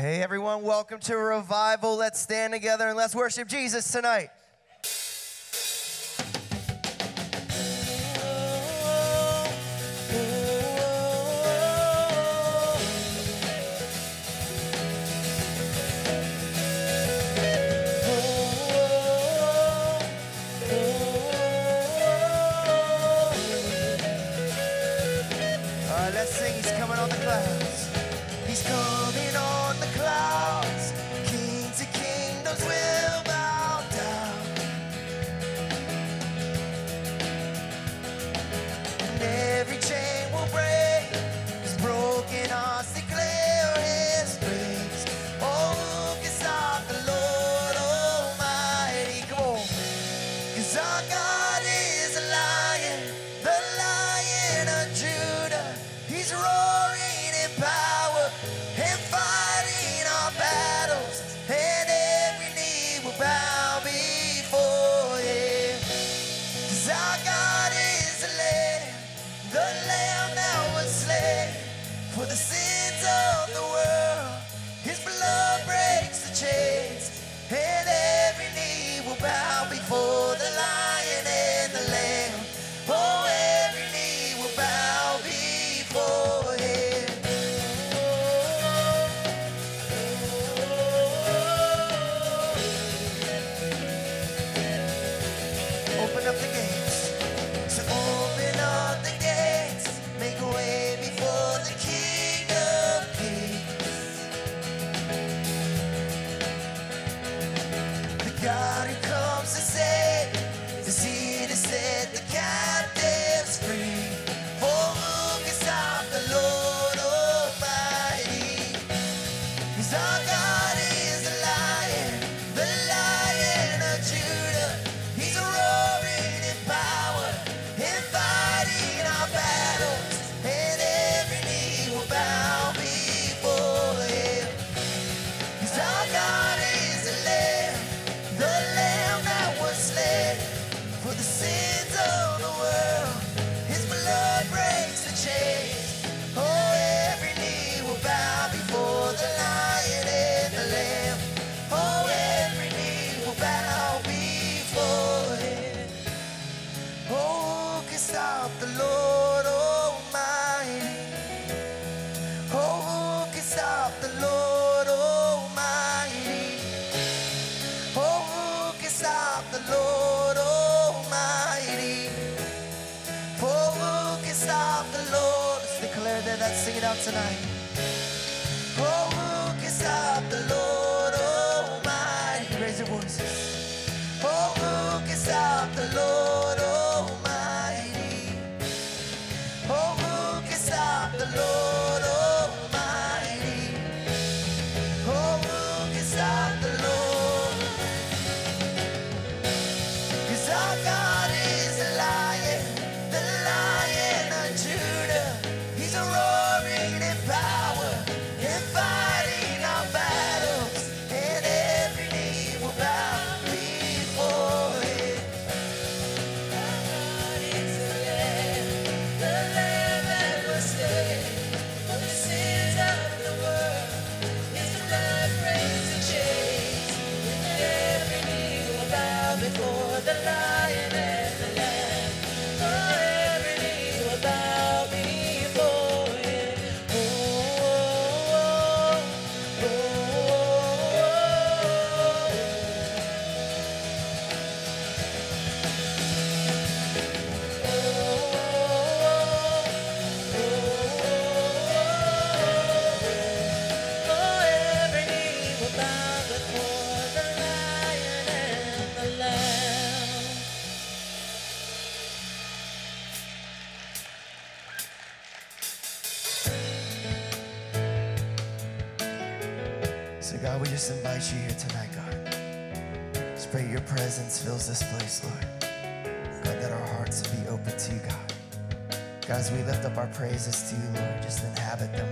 Hey, everyone, welcome to Revival. Let's stand together and let's worship Jesus tonight. your presence fills this place, Lord. God, that our hearts will be open to you, God. God, as we lift up our praises to you, Lord, just inhabit them,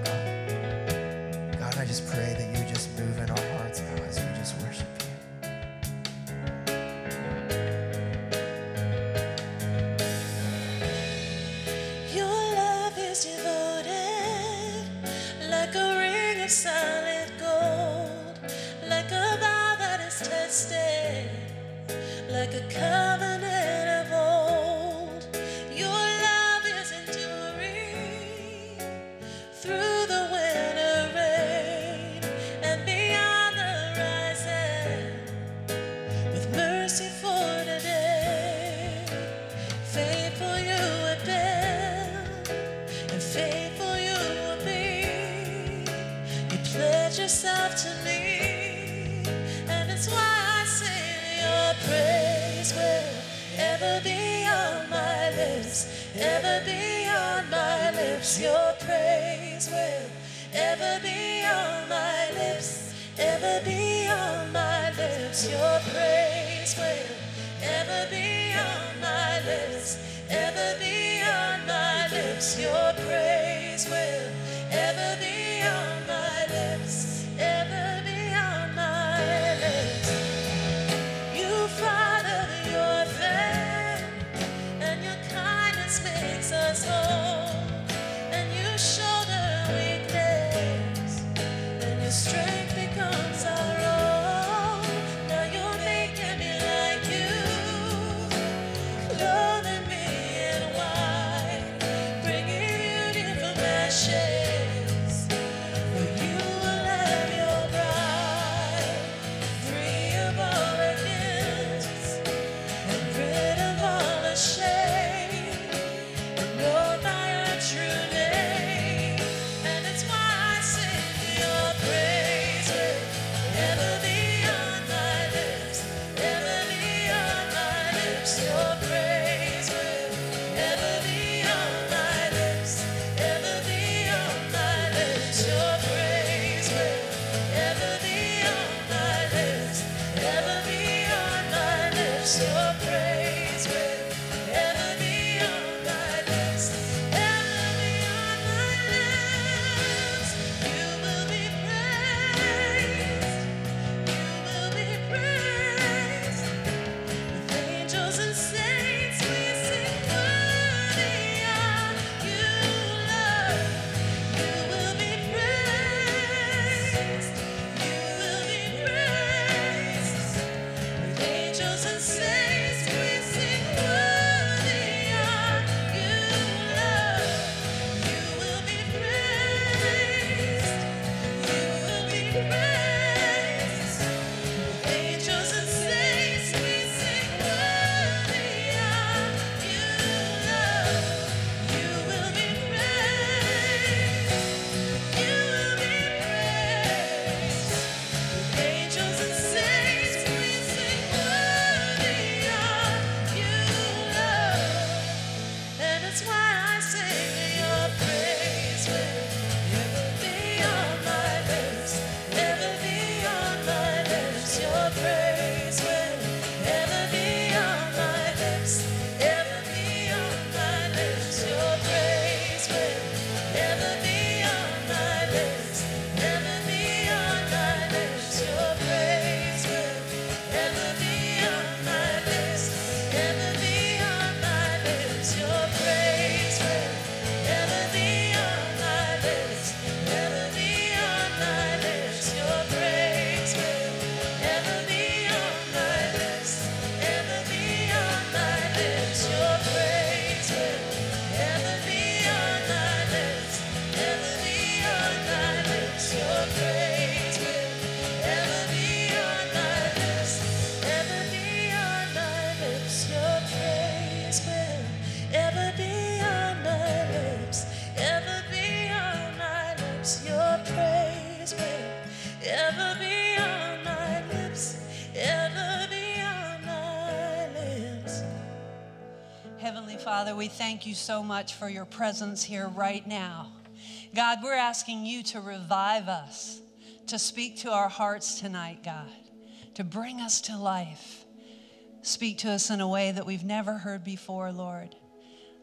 thank you so much for your presence here right now. God, we're asking you to revive us, to speak to our hearts tonight, God, to bring us to life. Speak to us in a way that we've never heard before, Lord.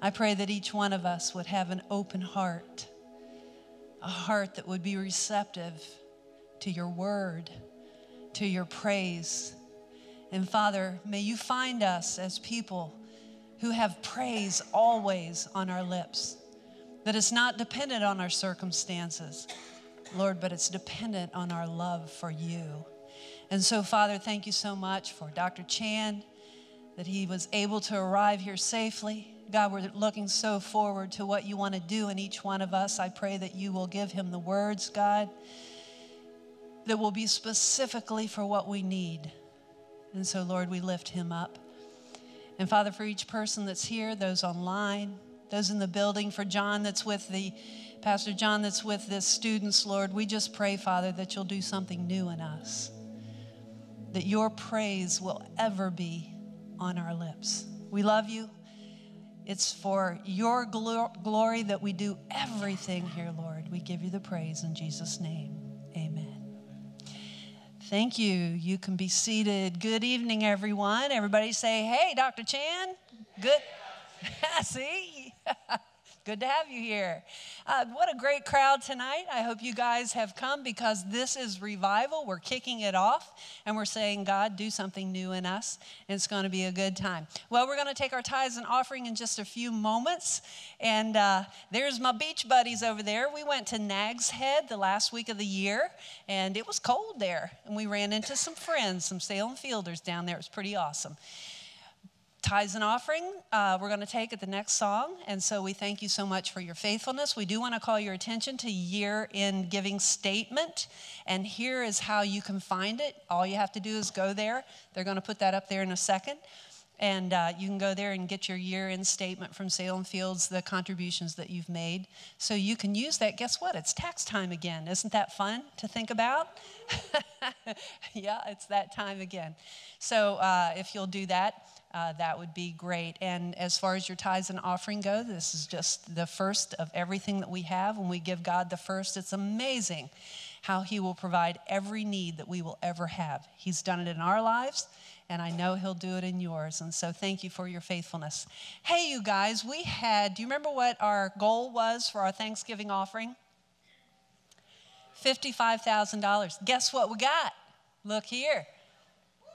I pray that each one of us would have an open heart, a heart that would be receptive to your word, to your praise. And Father, may you find us as people who have praise always on our lips, that it's not dependent on our circumstances, Lord, but it's dependent on our love for you. And so, Father, thank you so much for Dr. Chand, that he was able to arrive here safely. God, we're looking so forward to what you want to do in each one of us. I pray that you will give him the words, God, that will be specifically for what we need. And so, Lord, we lift him up. And Father, for each person that's here, those online, those in the building, for John that's with the Pastor John that's with the students, Lord, we just pray, Father, that you'll do something new in us, that your praise will ever be on our lips. We love you. It's for your glo- glory that we do everything here, Lord. We give you the praise in Jesus' name. Thank you. You can be seated. Good evening, everyone. Everybody say, hey, Dr. Chand. Good. See? Good to have you here. Uh, what a great crowd tonight. I hope you guys have come because this is revival. We're kicking it off and we're saying, God, do something new in us. And it's going to be a good time. Well, we're going to take our tithes and offering in just a few moments. And uh, there's my beach buddies over there. We went to Nag's Head the last week of the year and it was cold there. And we ran into some friends, some Salem Fielders down there. It was pretty awesome tithes and offering uh, we're going to take at the next song. And so we thank you so much for your faithfulness. We do want to call your attention to year in giving statement. And here is how you can find it. All you have to do is go there. They're going to put that up there in a second. And uh, you can go there and get your year in statement from salem fields the contributions that you've made. So you can use that. Guess what? It's tax time again. Isn't that fun to think about? Yeah it's that time again. So uh, if you'll do that uh, that would be great. And as far as your tithes and offering go, this is just the first of everything that we have. When we give God the first, it's amazing how He will provide every need that we will ever have. He's done it in our lives, and I know He'll do it in yours. And so thank you for your faithfulness. Hey, you guys, we had, do you remember what our goal was for our Thanksgiving offering? $55,000. Guess what we got? Look here.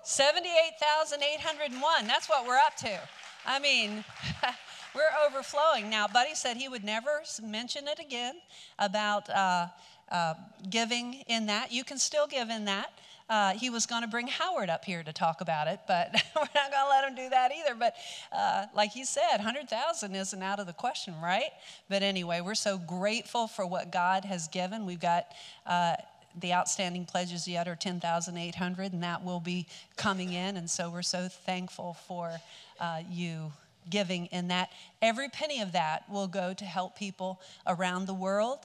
78,801. That's what we're up to. I mean, we're overflowing. Now, Buddy said he would never mention it again about uh, uh, giving in that. You can still give in that. Uh, he was going to bring Howard up here to talk about it, but we're not going to let him do that either. But uh, like he said, 100,000 isn't out of the question, right? But anyway, we're so grateful for what God has given. We've got uh, the outstanding pledges yet are 10,800, and that will be coming in. And so we're so thankful for uh, you giving in that. Every penny of that will go to help people around the world,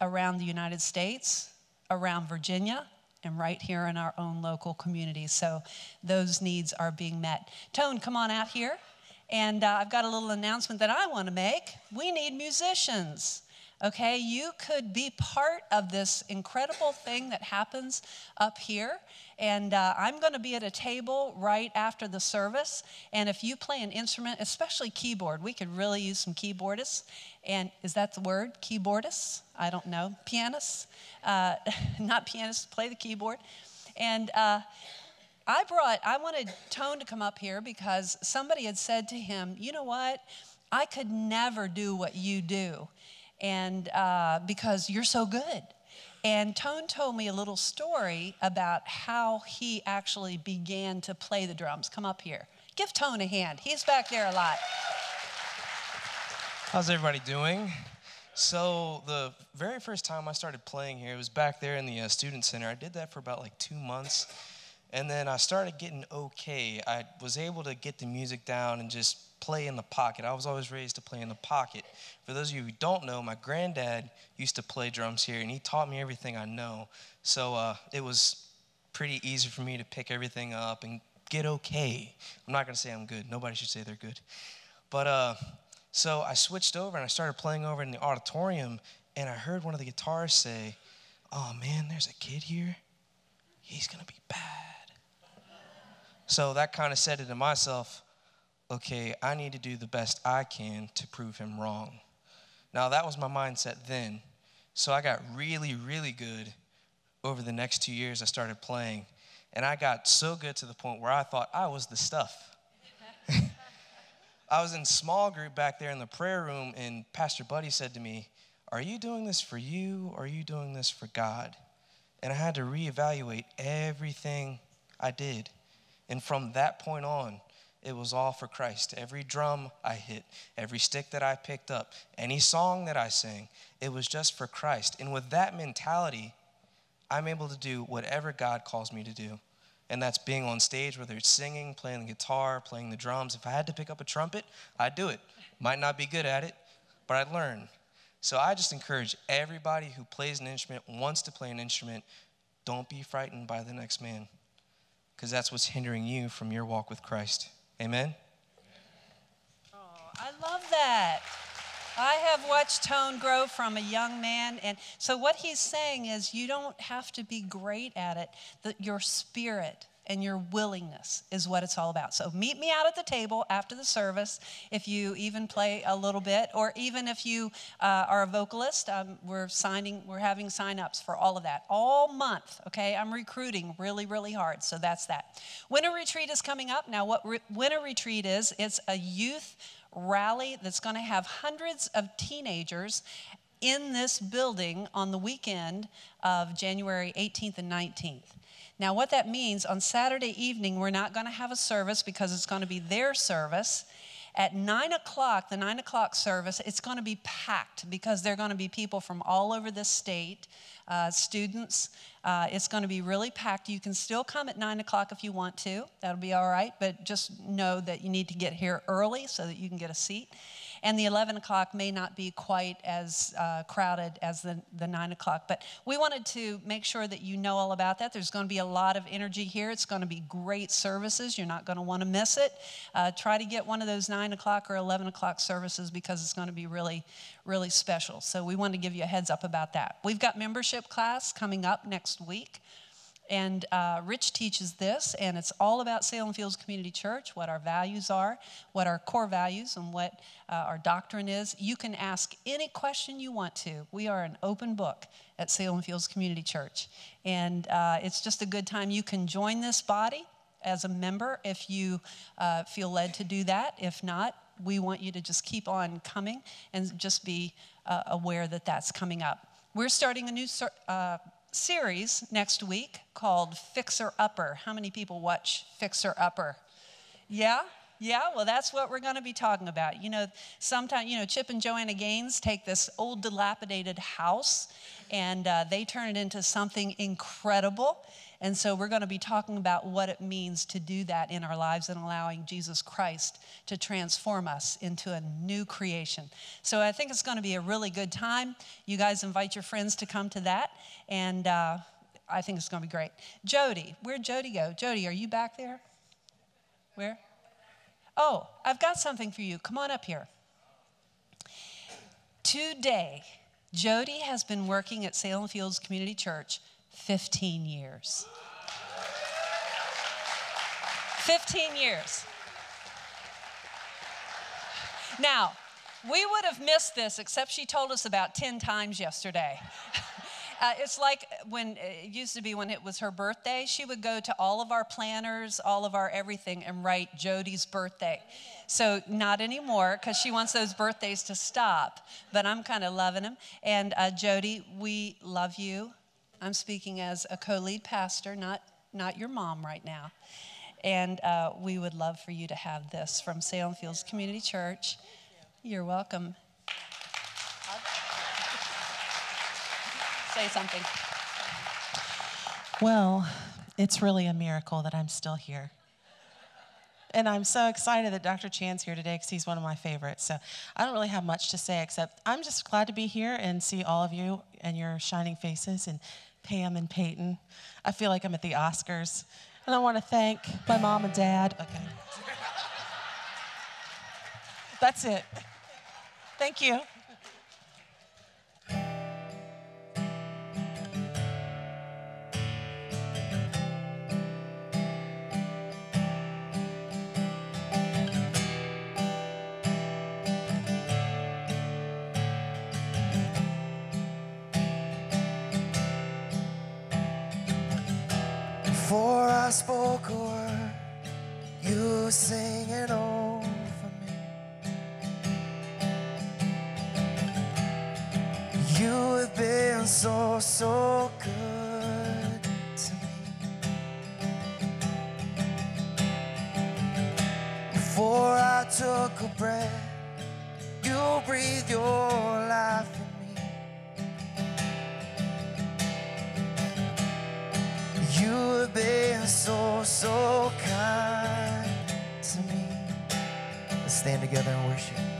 around the United States, around Virginia, and right here in our own local community. So those needs are being met. Tone, come on out here. And uh, I've got a little announcement that I want to make. We need musicians okay? You could be part of this incredible thing that happens up here. And uh, I'm going to be at a table right after the service. And if you play an instrument, especially keyboard, we could really use some keyboardists. And is that the word? Keyboardists? I don't know. Pianists? Uh, not pianists, play the keyboard. And uh, I brought, I wanted Tone to come up here because somebody had said to him, you know what? I could never do what you do and uh, because you're so good. And Tone told me a little story about how he actually began to play the drums. Come up here. Give Tone a hand. He's back there a lot. How's everybody doing? So, the very first time I started playing here, it was back there in the uh, student center. I did that for about like two months. And then I started getting okay. I was able to get the music down and just play in the pocket. I was always raised to play in the pocket. For those of you who don't know, my granddad used to play drums here, and he taught me everything I know. So uh, it was pretty easy for me to pick everything up and get okay. I'm not gonna say I'm good. Nobody should say they're good. But uh, so I switched over and I started playing over in the auditorium, and I heard one of the guitarists say, "Oh man, there's a kid here. He's gonna be bad." So that kind of said it to myself okay, I need to do the best I can to prove him wrong. Now, that was my mindset then. So I got really, really good over the next two years. I started playing, and I got so good to the point where I thought I was the stuff. I was in small group back there in the prayer room, and Pastor Buddy said to me, Are you doing this for you, or are you doing this for God? And I had to reevaluate everything I did. And from that point on, it was all for Christ. Every drum I hit, every stick that I picked up, any song that I sang, it was just for Christ. And with that mentality, I'm able to do whatever God calls me to do. And that's being on stage, whether it's singing, playing the guitar, playing the drums. If I had to pick up a trumpet, I'd do it. Might not be good at it, but I'd learn. So I just encourage everybody who plays an instrument, wants to play an instrument, don't be frightened by the next man, because that's what's hindering you from your walk with Christ. Amen? Oh, I love that. I have watched Tone grow from a young man. And so, what he's saying is, you don't have to be great at it, that your spirit and your willingness is what it's all about. So, meet me out at the table after the service if you even play a little bit, or even if you uh, are a vocalist. Um, we're signing, we're having sign-ups for all of that all month. Okay, I'm recruiting really, really hard. So that's that. Winter retreat is coming up now. What re- winter retreat is? It's a youth rally that's going to have hundreds of teenagers in this building on the weekend of January 18th and 19th. Now, what that means on Saturday evening, we're not going to have a service because it's going to be their service. At nine o'clock, the nine o'clock service, it's going to be packed because there are going to be people from all over the state, uh, students. Uh, it's going to be really packed. You can still come at nine o'clock if you want to. That'll be all right, but just know that you need to get here early so that you can get a seat. And the 11 o'clock may not be quite as uh, crowded as the, the 9 o'clock. But we wanted to make sure that you know all about that. There's going to be a lot of energy here. It's going to be great services. You're not going to want to miss it. Uh, try to get one of those 9 o'clock or 11 o'clock services because it's going to be really, really special. So we want to give you a heads up about that. We've got membership class coming up next week. And uh, Rich teaches this, and it's all about Salem Fields Community Church, what our values are, what our core values, and what uh, our doctrine is. You can ask any question you want to. We are an open book at Salem Fields Community Church. And uh, it's just a good time. You can join this body as a member if you uh, feel led to do that. If not, we want you to just keep on coming and just be uh, aware that that's coming up. We're starting a new uh, series next week called Fixer Upper. How many people watch Fixer Upper? Yeah? Yeah, well, that's what we're going to be talking about. You know, sometimes, you know, Chip and Joanna Gaines take this old, dilapidated house and uh, they turn it into something incredible. And so we're going to be talking about what it means to do that in our lives and allowing Jesus Christ to transform us into a new creation. So I think it's going to be a really good time. You guys invite your friends to come to that. And uh, I think it's going to be great. Jody, where'd Jody go? Jody, are you back there? Where? Oh, I've got something for you. Come on up here. Today, Jody has been working at Salem Fields Community Church 15 years. 15 years. Now, we would have missed this, except she told us about 10 times yesterday. Uh, it's like when it used to be when it was her birthday, she would go to all of our planners, all of our everything, and write Jody's birthday. So, not anymore because she wants those birthdays to stop, but I'm kind of loving them. And uh, Jody, we love you. I'm speaking as a co lead pastor, not, not your mom right now. And uh, we would love for you to have this from Salem Fields Community Church. You're welcome. Say something. Well, it's really a miracle that I'm still here. And I'm so excited that Dr. Chand's here today because he's one of my favorites. So I don't really have much to say except I'm just glad to be here and see all of you and your shining faces and Pam and Peyton. I feel like I'm at the Oscars. And I want to thank my mom and dad. Okay. That's it. Thank you. gospel or you sing it over me. You've been so so good to me. Before i took a breath you breathed your life in me. You so, so kind to me. Let's stand together and worship.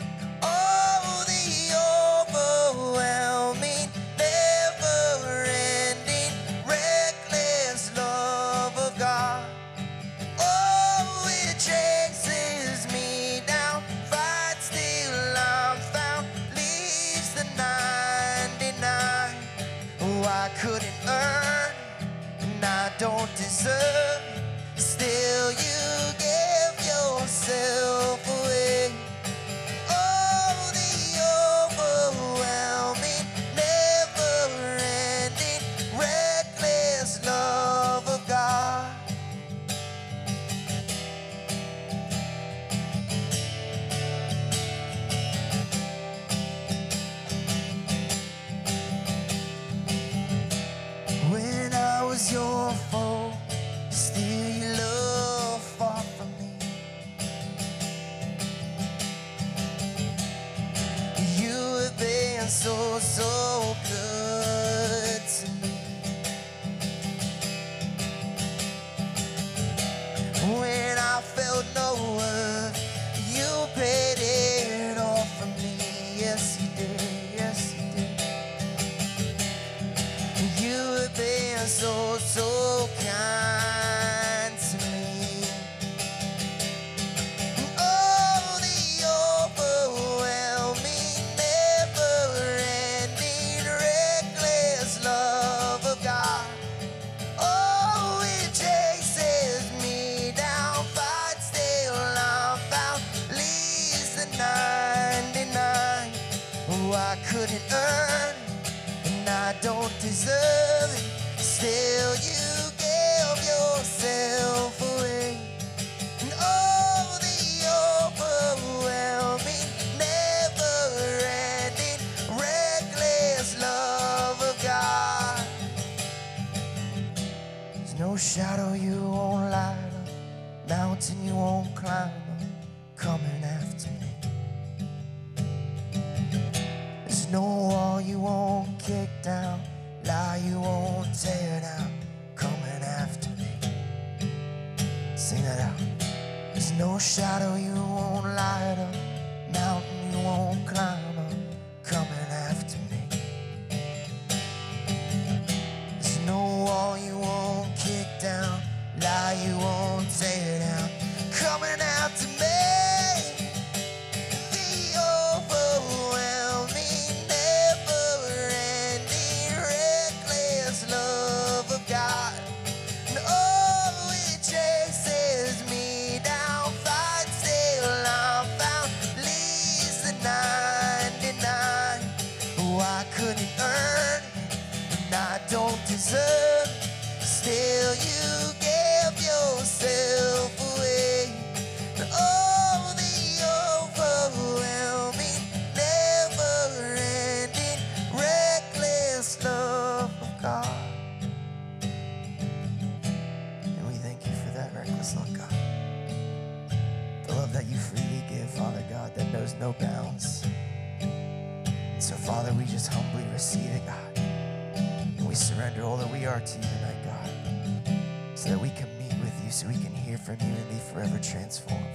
Father, we just humbly receive it, God. And we surrender all that we are to you tonight, God, so that we can meet with you, so we can hear from you and be forever transformed.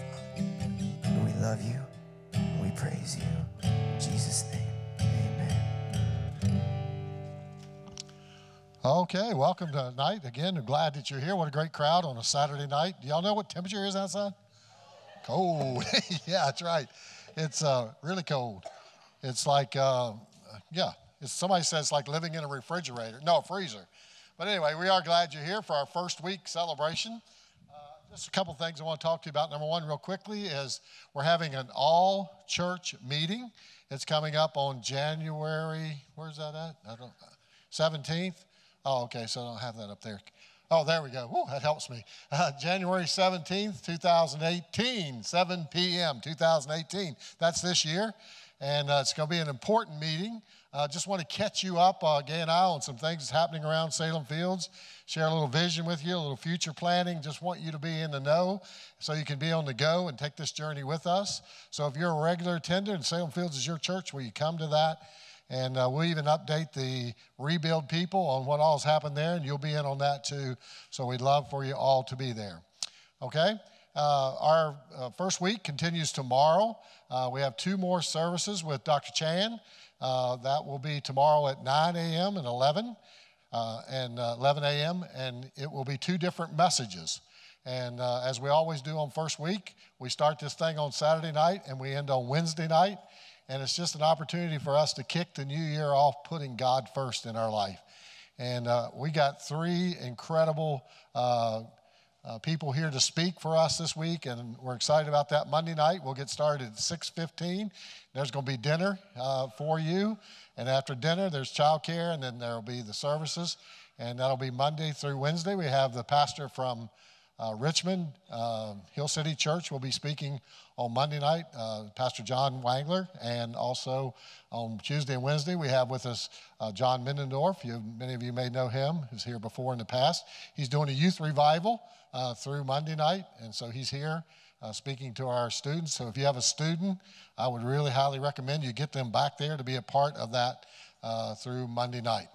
And we love you and we praise you. In Jesus' name, amen. Okay, welcome tonight. Again, I'm glad that you're here. What a great crowd on a Saturday night. Do y'all know what temperature is outside? Cold. yeah, that's right. It's uh, really cold. It's like, uh, yeah, it's, somebody says like living in a refrigerator. No, freezer. But anyway, we are glad you're here for our first week celebration. Uh, just a couple things I want to talk to you about. Number one, real quickly, is we're having an all church meeting. It's coming up on January, where's that at? I don't 17th. Oh, okay, so I don't have that up there. Oh, there we go. That helps me. Uh, January 17th, 2018, 7 p.m., 2018. That's this year. And uh, it's going to be an important meeting. Uh, just want to catch you up, uh, Gay and I, on some things happening around Salem Fields. Share a little vision with you, a little future planning. Just want you to be in the know so you can be on the go and take this journey with us. So if you're a regular attender and Salem Fields is your church, will you come to that? And uh, we'll even update the rebuild people on what all's happened there, and you'll be in on that too. So we'd love for you all to be there. Okay? Uh, our uh, first week continues tomorrow. Uh, we have two more services with Dr. Chand. Uh, that will be tomorrow at 9 a.m. and 11 uh, and 11 a.m. and it will be two different messages. And as we always do on first week, we start this thing on Saturday night and we end on Wednesday night. And it's just an opportunity for us to kick the new year off putting God first in our life. And we got three incredible uh, people here to speak for us this week, and we're excited about that. Monday night, we'll get started at 6.15. There's going to be dinner uh, for you, and after dinner, there's childcare, and then there'll be the services, and that'll be Monday through Wednesday. We have the pastor from uh, Richmond, uh, Hill City Church will be speaking on Monday night, uh, Pastor John Wangler, and also on Tuesday and Wednesday we have with us uh, John Mindendorf. You, many of you may know him, he's here before in the past. He's doing a youth revival uh, through Monday night, and so he's here uh, speaking to our students. So if you have a student, I would really highly recommend you get them back there to be a part of that uh, through Monday night.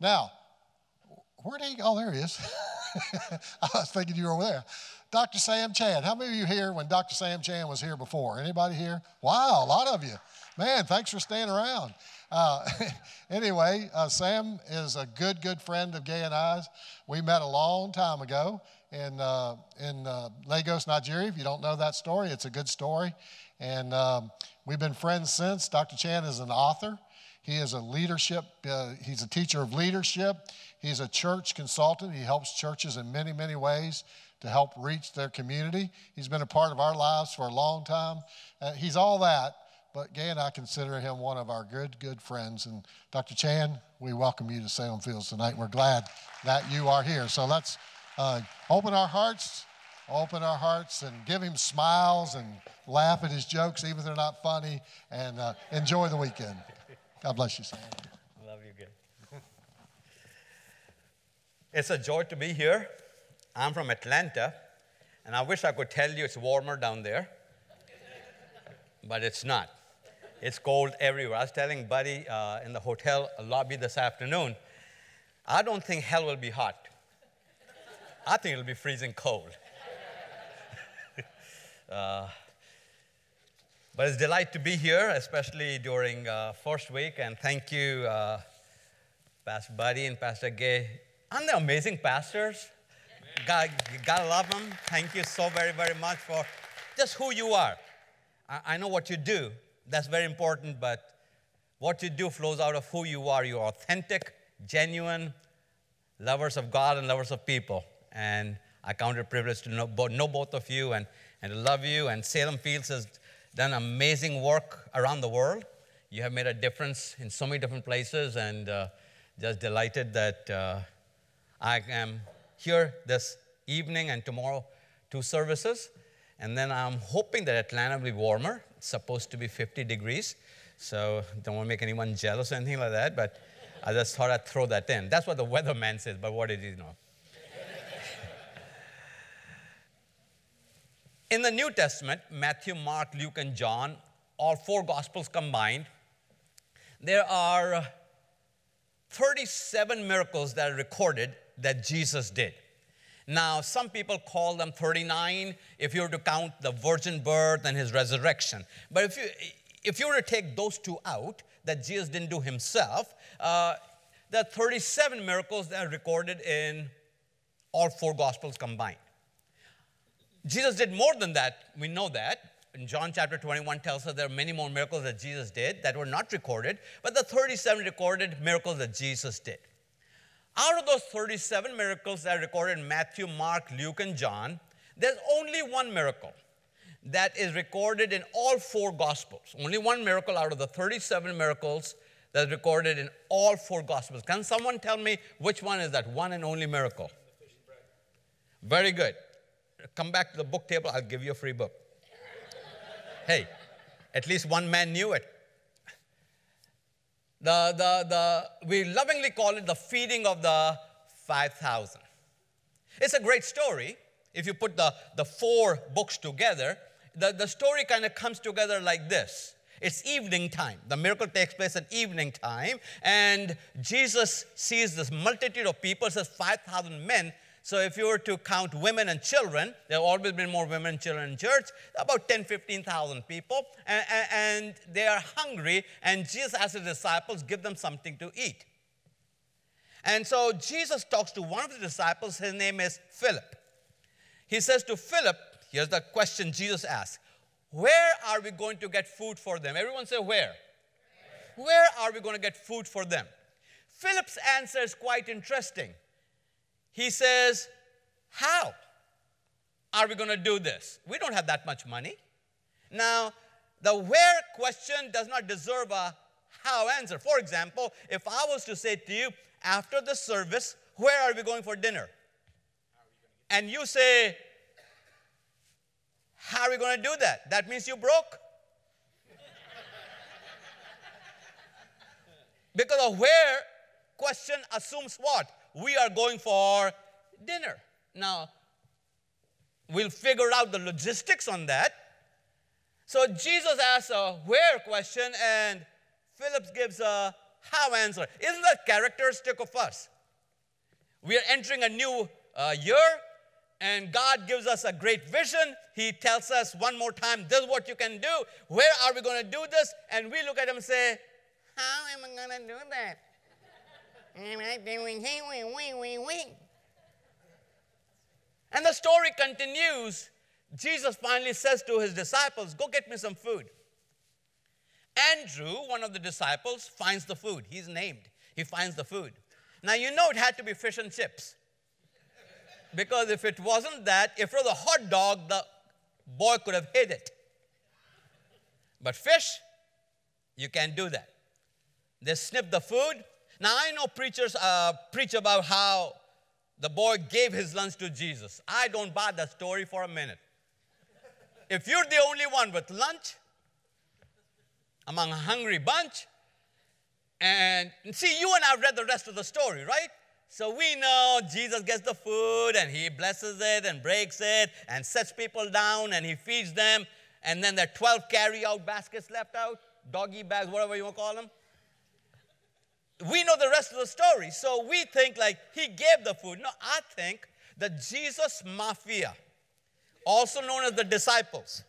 Now, where did he? Oh, there he is. I was thinking you were over there. Dr. Sam Chand. How many of you here when Dr. Sam Chand was here before? Anybody here? Wow, a lot of you. Man, thanks for staying around. Uh, anyway, uh, Sam is a good, good friend of Gay and I's. We met a long time ago in, uh, in uh, Lagos, Nigeria. If you don't know that story, it's a good story. And um, we've been friends since. Dr. Chand is an author. He is a leadership, uh, he's a teacher of leadership. He's a church consultant. He helps churches in many, many ways to help reach their community. He's been a part of our lives for a long time. Uh, he's all that, but Gay and I consider him one of our good, good friends. And Dr. Chand, we welcome you to Salem Fields tonight. We're glad that you are here. So let's uh, open our hearts, open our hearts, and give him smiles and laugh at his jokes, even if they're not funny, and uh, enjoy the weekend. God bless you, Sam. Love you, good. it's a joy to be here. I'm from Atlanta, and I wish I could tell you it's warmer down there, but it's not. It's cold everywhere. I was telling Buddy uh, in the hotel lobby this afternoon, I don't think hell will be hot. I think it'll be freezing cold. uh, but it's a delight to be here, especially during uh, first week. And thank you, uh, Pastor Buddy and Pastor Gay. Aren't they amazing pastors? God, God love them. Thank you so very, very much for just who you are. I, I know what you do. That's very important, but what you do flows out of who you are. You're authentic, genuine, lovers of God and lovers of people. And I count it a privilege to know, know both of you and, and to love you. And Salem Fields has done amazing work around the world. You have made a difference in so many different places, and uh, just delighted that uh, I am here this evening and tomorrow, two services. And then I'm hoping that Atlanta will be warmer. It's supposed to be 50 degrees. So don't want to make anyone jealous or anything like that, but I just thought I'd throw that in. That's what the weatherman says, but what did he know? In the New Testament, Matthew, Mark, Luke, and John, all four Gospels combined, there are 37 miracles that are recorded that Jesus did. Now, some people call them 39 if you were to count the virgin birth and his resurrection. But if you, if you were to take those two out, that Jesus didn't do himself, uh, there are 37 miracles that are recorded in all four Gospels combined. Jesus did more than that. We know that. In John chapter 21 tells us there are many more miracles that Jesus did that were not recorded, but the 37 recorded miracles that Jesus did. Out of those 37 miracles that are recorded in Matthew, Mark, Luke, and John, there's only one miracle that is recorded in all four Gospels. Only one miracle out of the 37 miracles that's recorded in all four Gospels. Can someone tell me which one is that one and only miracle? Very good come back to the book table, I'll give you a free book. hey, at least one man knew it. The, the, the, we lovingly call it the feeding of the 5,000. It's a great story. If you put the, the four books together, the, the story kind of comes together like this. It's evening time. The miracle takes place at evening time, and Jesus sees this multitude of people, says 5,000 men. So if you were to count women and children, there have always been more women and children in church, about 10, 15,000 people, and, and they are hungry, and Jesus asks his disciples, give them something to eat. And so Jesus talks to one of the disciples, his name is Philip. He says to Philip, here's the question Jesus asked Where are we going to get food for them? Everyone say, Where? Where are we going to get food for them? Philip's answer is quite interesting. He says, How are we going to do this? We don't have that much money. Now, the where question does not deserve a how answer. For example, if I was to say to you, after the service, where are we going for dinner? And you say, how are we going to do that? That means you broke. because a where question assumes what? We are going for dinner. Now, we'll figure out the logistics on that. So Jesus asks a where question, and Phillips gives a how answer. Isn't that characteristic of us? We are entering a new uh, year, and God gives us a great vision. He tells us one more time, this is what you can do. Where are we going to do this? And we look at him and say, How am I going to do that? And the story continues. Jesus finally says to his disciples, Go get me some food. Andrew, one of the disciples, finds the food. He's named. He finds the food. Now, you know it had to be fish and chips. Because if it wasn't that, if it was a hot dog, the boy could have hid it. But fish, you can't do that. They snip the food. Now, I know preachers uh, preach about how the boy gave his lunch to Jesus. I don't buy that story for a minute. If you're the only one with lunch, among a hungry bunch. And see, you and I read the rest of the story, right? So we know Jesus gets the food and he blesses it and breaks it and sets people down and he feeds them. And then there are 12 carry out baskets left out, doggy bags, whatever you want to call them. We know the rest of the story. So we think like he gave the food. No, I think the Jesus Mafia, also known as the disciples,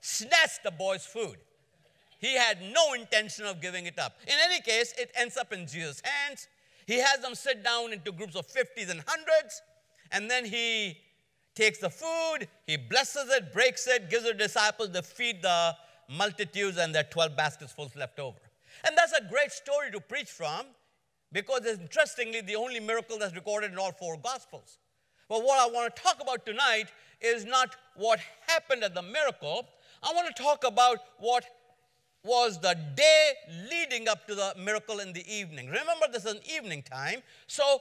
snatched the boy's food. He had no intention of giving it up. In any case, it ends up in Jesus' hands. He has them sit down into groups of 50s and 100s, and then he takes the food, he blesses it, breaks it, gives the disciples to feed the multitudes, and there are 12 baskets full left over. And that's a great story to preach from because interestingly the only miracle that's recorded in all four Gospels. But what I want to talk about tonight is not what happened at the miracle. I want to talk about what was the day leading up to the miracle in the evening. Remember, this is an evening time. So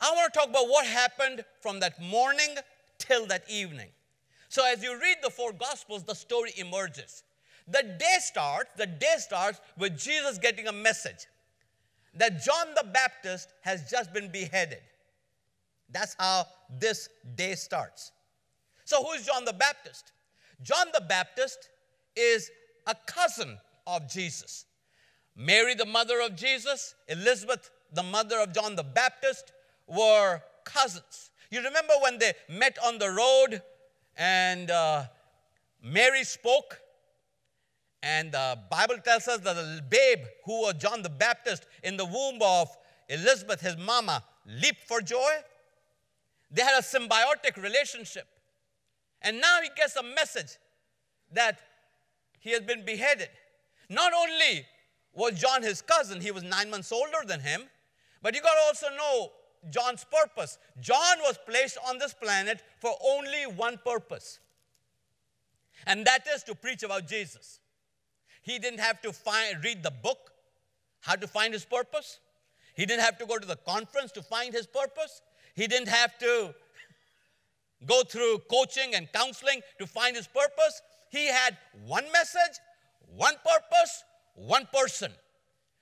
I want to talk about what happened from that morning till that evening. So as you read the four gospels, the story emerges. The day starts, the day starts with Jesus getting a message that John the Baptist has just been beheaded. That's how this day starts. So who is John the Baptist? John the Baptist is a cousin of Jesus. Mary, the mother of Jesus, Elizabeth, the mother of John the Baptist, were cousins. You remember when they met on the road and uh, Mary spoke? And the Bible tells us that the babe who was John the Baptist in the womb of Elizabeth, his mama, leaped for joy. They had a symbiotic relationship. And now he gets a message that he has been beheaded. Not only was John his cousin, he was nine months older than him, but you got to also know John's purpose. John was placed on this planet for only one purpose, and that is to preach about Jesus. He didn't have to find, read the book, how to find his purpose. He didn't have to go to the conference to find his purpose. He didn't have to go through coaching and counseling to find his purpose. He had one message one purpose, one person.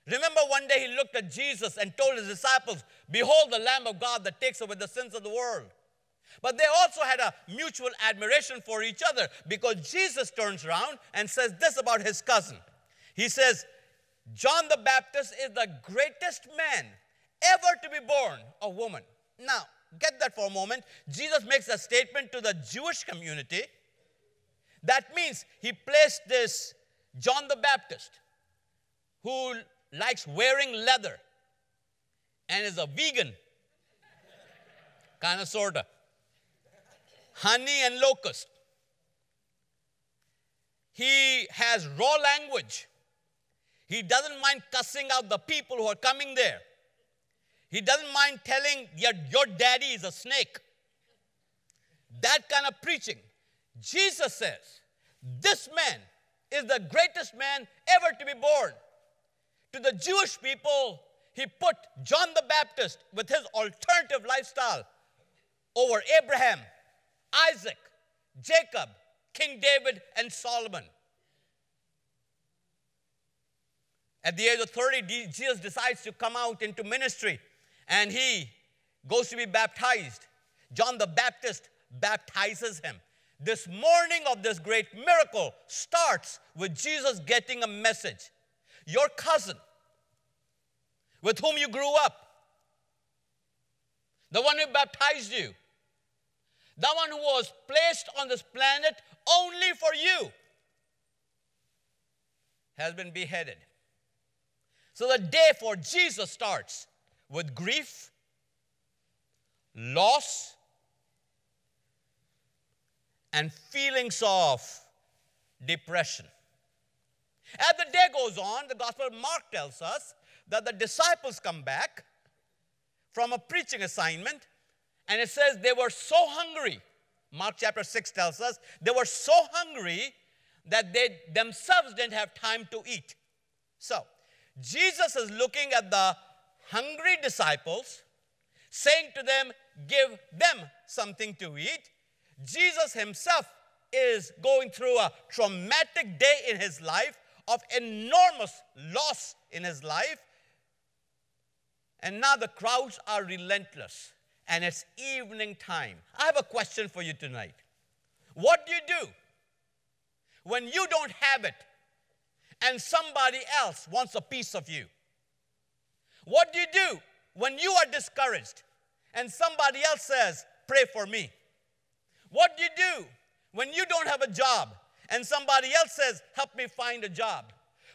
Remember one day he looked at Jesus and told his disciples, Behold the Lamb of God that takes away the sins of the world. But they also had a mutual admiration for each other because Jesus turns around and says this about his cousin. He says, John the Baptist is the greatest man ever to be born a woman. Now, get that for a moment. Jesus makes a statement to the Jewish community. That means he placed this John the Baptist, who likes wearing leather and is a vegan, kind of, sort of. Honey and locust. He has raw language. He doesn't mind cussing out the people who are coming there. He doesn't mind telling your, your daddy is a snake. That kind of preaching. Jesus says, This man is the greatest man ever to be born. To the Jewish people, he put John the Baptist with his alternative lifestyle over Abraham, Isaac, Jacob, King David, and Solomon. At the age of 30, Jesus decides to come out into ministry and he goes to be baptized. John the Baptist baptizes him. This morning of this great miracle starts with Jesus getting a message. Your cousin, with whom you grew up, the one who baptized you, the one who was placed on this planet only for you, has been beheaded. So the day for Jesus starts with grief, loss, and feelings of depression. As the day goes on, the Gospel of Mark tells us that the disciples come back from a preaching assignment, and it says they were so hungry. Mark chapter 6 tells us they were so hungry that they themselves didn't have time to eat. So, Jesus is looking at the hungry disciples, saying to them, Give them something to eat. Jesus himself is going through a traumatic day in his life of enormous loss in his life. And now the crowds are relentless, and it's evening time. I have a question for you tonight. What do you do when you don't have it and somebody else wants a piece of you? What do you do when you are discouraged and somebody else says, Pray for me? What do you do when you don't have a job and somebody else says, Help me find a job?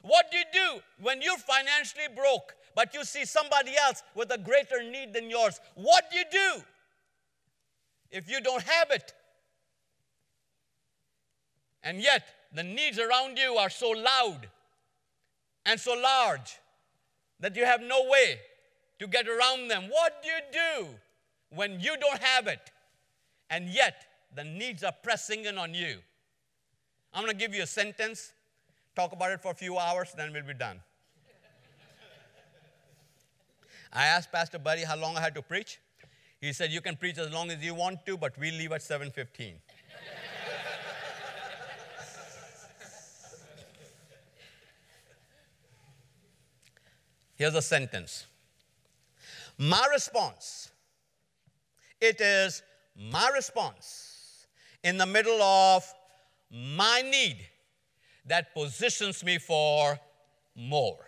What do you do when you're financially broke but you see somebody else with a greater need than yours? What do you do if you don't have it? And yet, the needs around you are so loud and so large that you have no way to get around them. What do you do when you don't have it and yet the needs are pressing in on you? I'm going to give you a sentence, talk about it for a few hours, then we'll be done. I asked Pastor Buddy how long I had to preach. He said, You can preach as long as you want to, but we'll leave at 7:15. Here's a sentence. My response. It is my response in the middle of my need that positions me for more.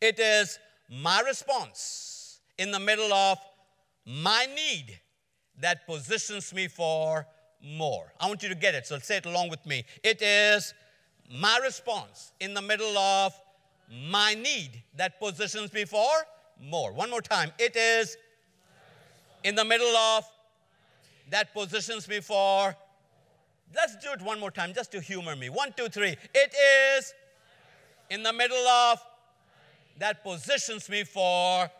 It is my response in the middle of my need that positions me for more. I want you to get it, so say it along with me. It is my response in the middle of my need that positions me for more. One more time. It is in the middle of that positions me for. Let's do it one more time just to humor me. One, two, three. It is in the middle of that positions me for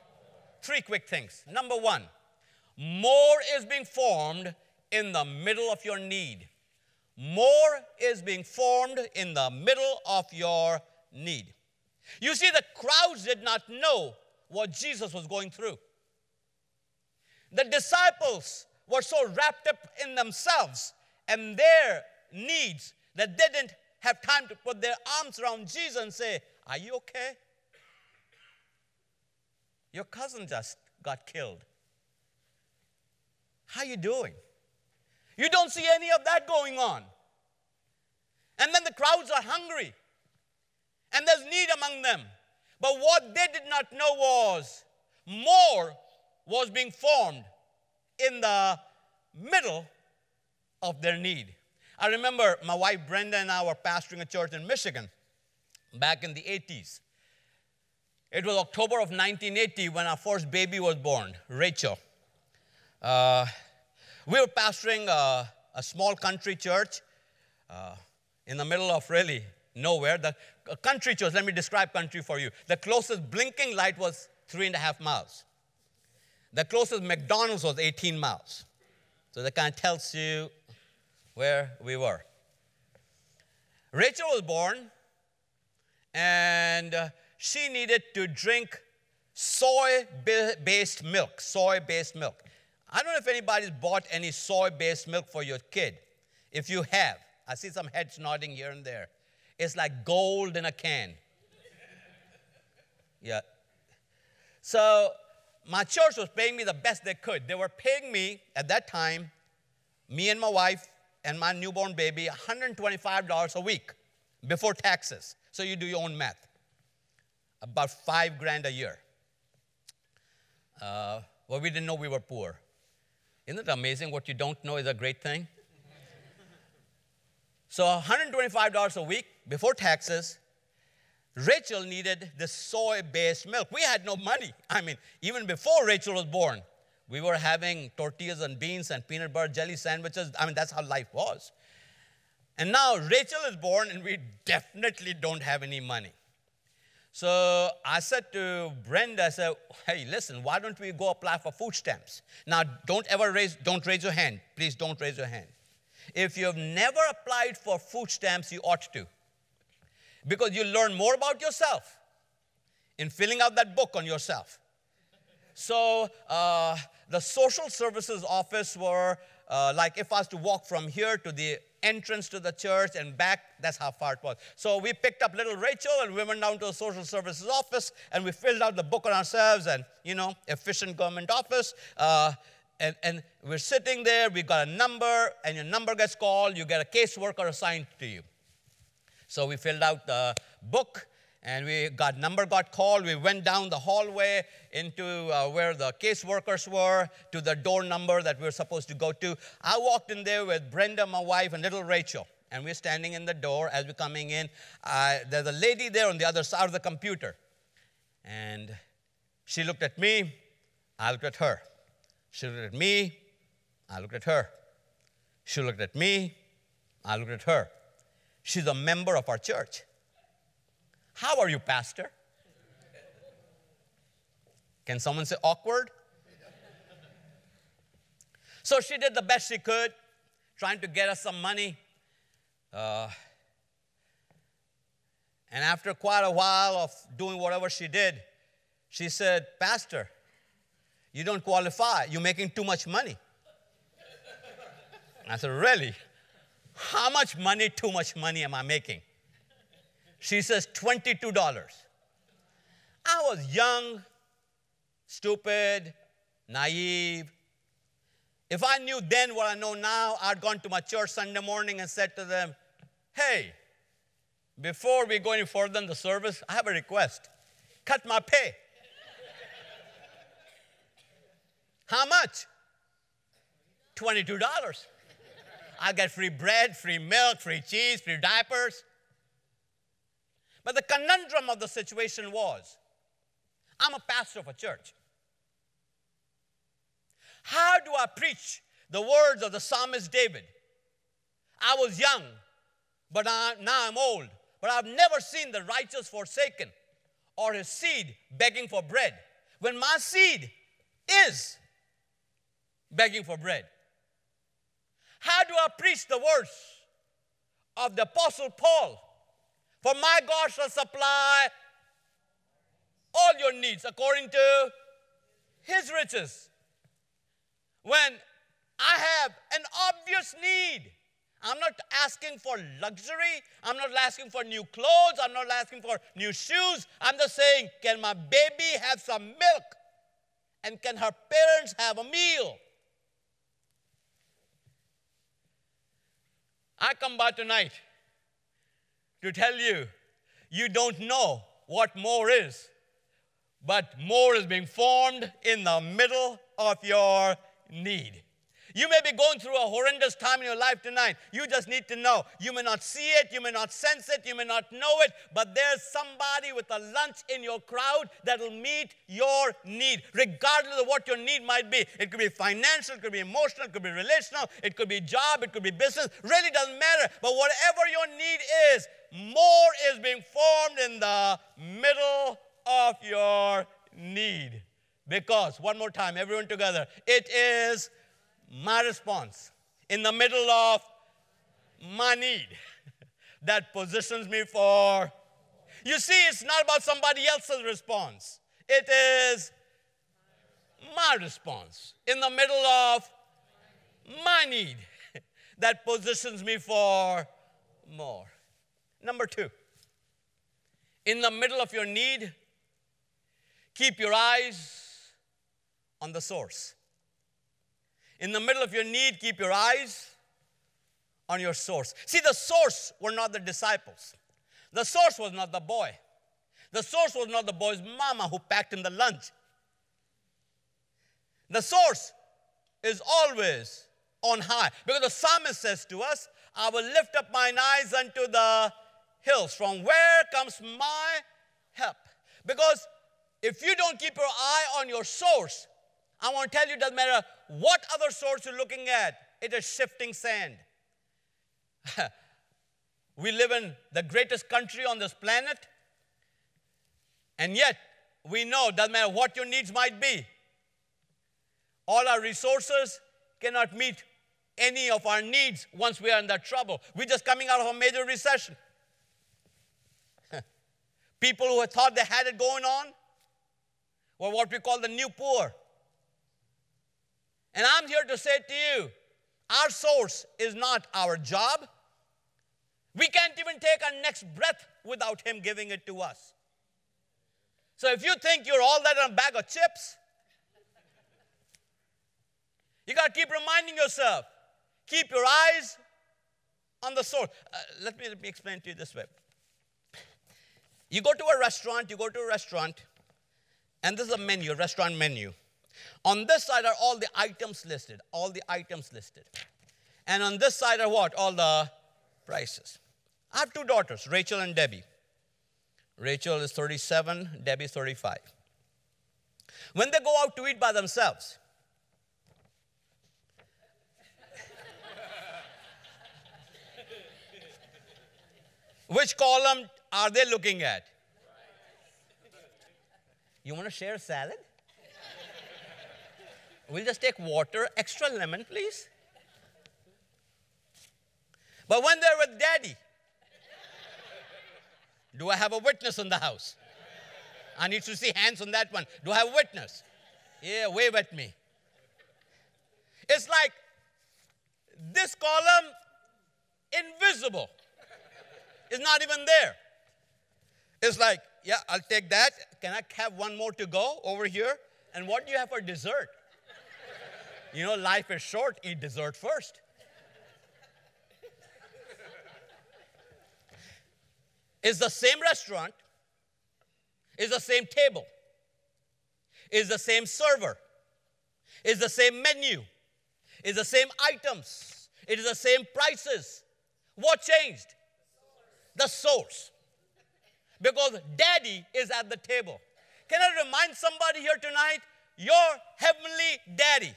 three quick things. Number one, more is being formed in the middle of your need. More is being formed in the middle of your need. You see, the crowds did not know what Jesus was going through. The disciples were so wrapped up in themselves and their needs that they didn't have time to put their arms around Jesus and say, Are you okay? Your cousin just got killed. How are you doing? You don't see any of that going on. And then the crowds are hungry. And there's need among them. But what they did not know was more was being formed in the middle of their need. I remember my wife Brenda and I were pastoring a church in Michigan back in the 80s. It was October of 1980 when our first baby was born, Rachel. Uh, we were pastoring a, a small country church uh, in the middle of really nowhere. The country church, let me describe country for you. The closest blinking light was three and a half miles. The closest McDonald's was 18 miles. So that kind of tells you where we were. Rachel was born, and uh, she needed to drink soy based milk. Soy based milk. I don't know if anybody's bought any soy based milk for your kid. If you have, I see some heads nodding here and there. It's like gold in a can. Yeah. So my church was paying me the best they could. They were paying me at that time, me and my wife and my newborn baby, $125 a week before taxes. So you do your own math. About five grand a year. Uh, well, we didn't know we were poor. Isn't it amazing what you don't know is a great thing? so $125 a week before taxes. Rachel needed the soy based milk. We had no money. I mean, even before Rachel was born, we were having tortillas and beans and peanut butter jelly sandwiches. I mean, that's how life was. And now Rachel is born, and we definitely don't have any money. So I said to Brenda, I said, hey, listen, why don't we go apply for food stamps? Now, don't ever raise, don't raise your hand. Please don't raise your hand. If you have never applied for food stamps, you ought to. Because you learn more about yourself in filling out that book on yourself. So uh, the social services office were uh, like if I was to walk from here to the entrance to the church and back, that's how far it was. So we picked up little Rachel and we went down to the social services office and we filled out the book on ourselves and, you know, efficient government office. Uh, and, and we're sitting there, we got a number, and your number gets called, you get a caseworker assigned to you. So we filled out the book and we got number got called. We went down the hallway into uh, where the caseworkers were to the door number that we were supposed to go to. I walked in there with brenda my wife and little rachel. And we're standing in the door as we're coming in. Uh, there's a lady there on the other side of the computer. And she looked at me. I looked at her. She looked at me. I looked at her. She looked at me. I looked at her. She's a member of our church how are you, Pastor? Can someone say awkward? So she did the best she could, trying to get us some money. Uh, and after quite a while of doing whatever she did, she said, Pastor, you don't qualify. You're making too much money. I said, Really? How much money, too much money am I making? She says $22. I was young, stupid, naive. If I knew then what I know now, I'd gone to my church Sunday morning and said to them, Hey, before we go any further in the service, I have a request. Cut my pay. How much? $22. I get free bread, free milk, free cheese, free diapers. But the conundrum of the situation was I'm a pastor of a church. How do I preach the words of the psalmist David? I was young, but I, now I'm old, but I've never seen the righteous forsaken or his seed begging for bread. When my seed is begging for bread, how do I preach the words of the Apostle Paul for my God shall supply all your needs according to his riches. When I have an obvious need, I'm not asking for luxury. I'm not asking for new clothes. I'm not asking for new shoes. I'm just saying, can my baby have some milk? and can her parents have a meal? I come by tonight to tell you you don't know what more is, but more is being formed in the middle of your need. You may be going through a horrendous time in your life tonight. You just need to know. You may not see it, you may not sense it, you may not know it, but there's somebody with a lunch in your crowd that will meet your need, regardless of what your need might be. It could be financial, it could be emotional, it could be relational, it could be job, it could be business. Really doesn't matter. But whatever your need is, more is being formed in the middle of your need. Because, one more time, everyone together, it is my response in the middle of my need that positions me for. You see, it's not about somebody else's response, it is my response in the middle of my need that positions me for more. Number two, in the middle of your need, keep your eyes on the source. In the middle of your need, keep your eyes on your source. See, the source were not the disciples. The source was not the boy. The source was not the boy's mama who packed him the lunch. The source is always on high. Because the psalmist says to us, I will lift up mine eyes unto the hills. From where comes my help? Because if you don't keep your eye on your source, I want to tell you, it doesn't matter what other source you're looking at, it is shifting sand. we live in the greatest country on this planet, and yet we know, doesn't matter what your needs might be, all our resources cannot meet any of our needs once we are in that trouble. We're just coming out of a major recession. People who thought they had it going on were what we call the new poor. And I'm here to say to you our source is not our job. We can't even take our next breath without Him giving it to us. So if you think you're all that in a bag of chips, you got to keep reminding yourself keep your eyes on the source. Uh, let, me, let me explain to you this way. You go to a restaurant, you go to a restaurant, and this is a menu, a restaurant menu. On this side are all the items listed, all the items listed. And on this side are what? All the prices. I have two daughters, Rachel and Debbie. Rachel is 37, Debbie is 35. When they go out to eat by themselves, which column are they looking at? You want to share a salad? We'll just take water, extra lemon, please. But when they're with daddy, do I have a witness in the house? I need to see hands on that one. Do I have a witness? Yeah, wave at me. It's like this column, invisible, is not even there. It's like, yeah, I'll take that. Can I have one more to go over here? And what do you have for dessert? You know, life is short, eat dessert first. It's the same restaurant, it's the same table, it's the same server, it's the same menu, it's the same items, it is the same prices. What changed? The source. Because daddy is at the table. Can I remind somebody here tonight? Your heavenly daddy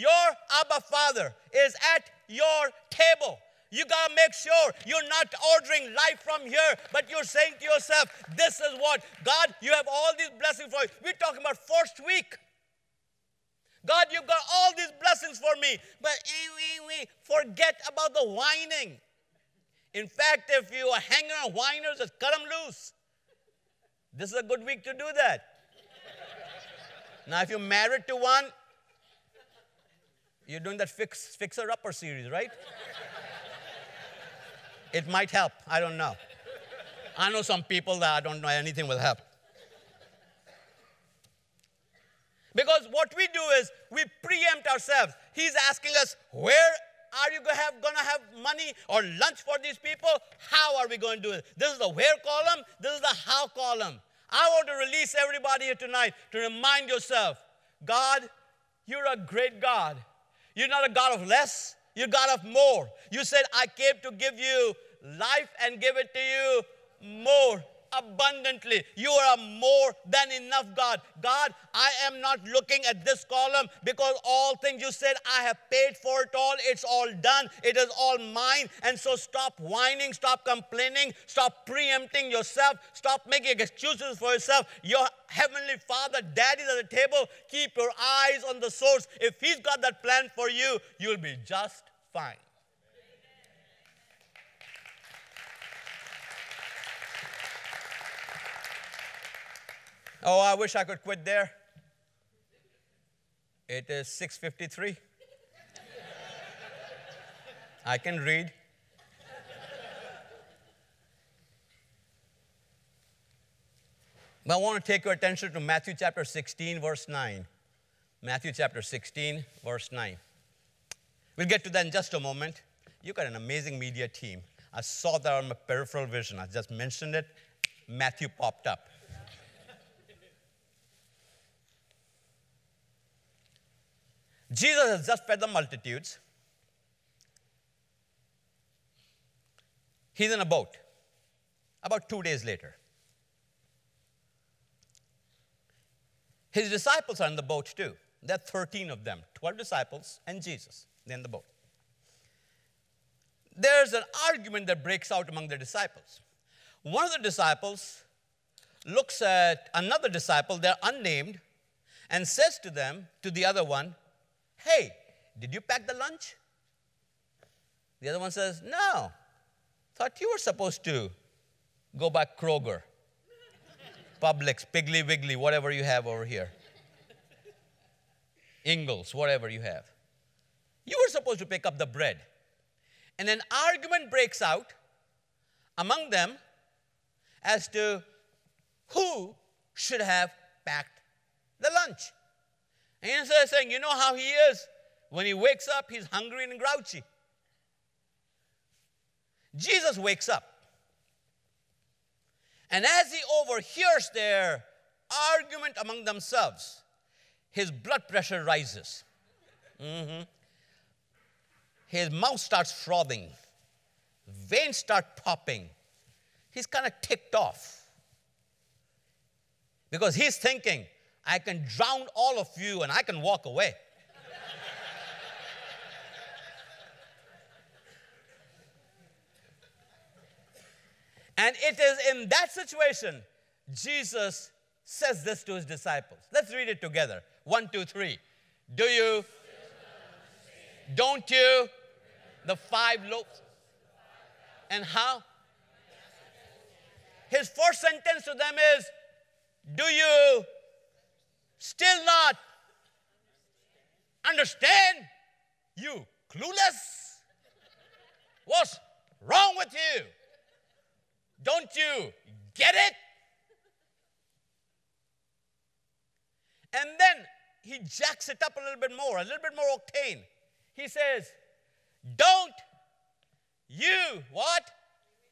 your Abba Father is at your table. You got to make sure you're not ordering life from here, but you're saying to yourself, This is what God, you have all these blessings for you. We're talking about first week. God, you've got all these blessings for me, but forget about the whining. In fact, if you are hanging on whiners, just cut them loose. This is a good week to do that. now, if you're married to one, you're doing that fix, fixer upper series, right? it might help. I don't know. I know some people that I don't know anything will help. Because what we do is we preempt ourselves. He's asking us, where are you going to have, money or lunch for these people? How are we going to do it? This is the where column, this is the how column. I want to release everybody here tonight to remind yourself God, you're a great God. You're not a God of less, you're God of more. You said, I came to give you life and give it to you more abundantly. You are more than enough God. God, I am not looking at this column because all things you said, I have paid for it all. It's all done. It is all mine. And so stop whining, stop complaining, stop preempting yourself, stop making excuses for yourself. Your heavenly Father, Daddy's at the table. Keep your eyes on the source. If He's got that plan for you, you'll be just fine. Oh, I wish I could quit there. It is 6:53. I can read. But I want to take your attention to Matthew chapter 16, verse 9. Matthew chapter 16, verse 9. We'll get to that in just a moment. You got an amazing media team. I saw that on my peripheral vision. I just mentioned it. Matthew popped up. Jesus has just fed the multitudes. He's in a boat about two days later. His disciples are in the boat too. There are 13 of them 12 disciples and Jesus. They're in the boat. There's an argument that breaks out among the disciples. One of the disciples looks at another disciple, they're unnamed, and says to them, to the other one, Hey, did you pack the lunch? The other one says, No. Thought you were supposed to go by Kroger, Publix, Piggly Wiggly, whatever you have over here. Ingles, whatever you have. You were supposed to pick up the bread. And an argument breaks out among them as to who should have packed the lunch. And instead of saying, you know how he is? When he wakes up, he's hungry and grouchy. Jesus wakes up. And as he overhears their argument among themselves, his blood pressure rises. Mhm. His mouth starts frothing, veins start popping. He's kind of ticked off because he's thinking, I can drown all of you and I can walk away. and it is in that situation Jesus says this to his disciples. Let's read it together. One, two, three. Do you? Don't you? The five loaves. And how? His first sentence to them is Do you still not understand? You clueless? What's wrong with you? Don't you get it? And then he jacks it up a little bit more, a little bit more octane. He says, Don't you what?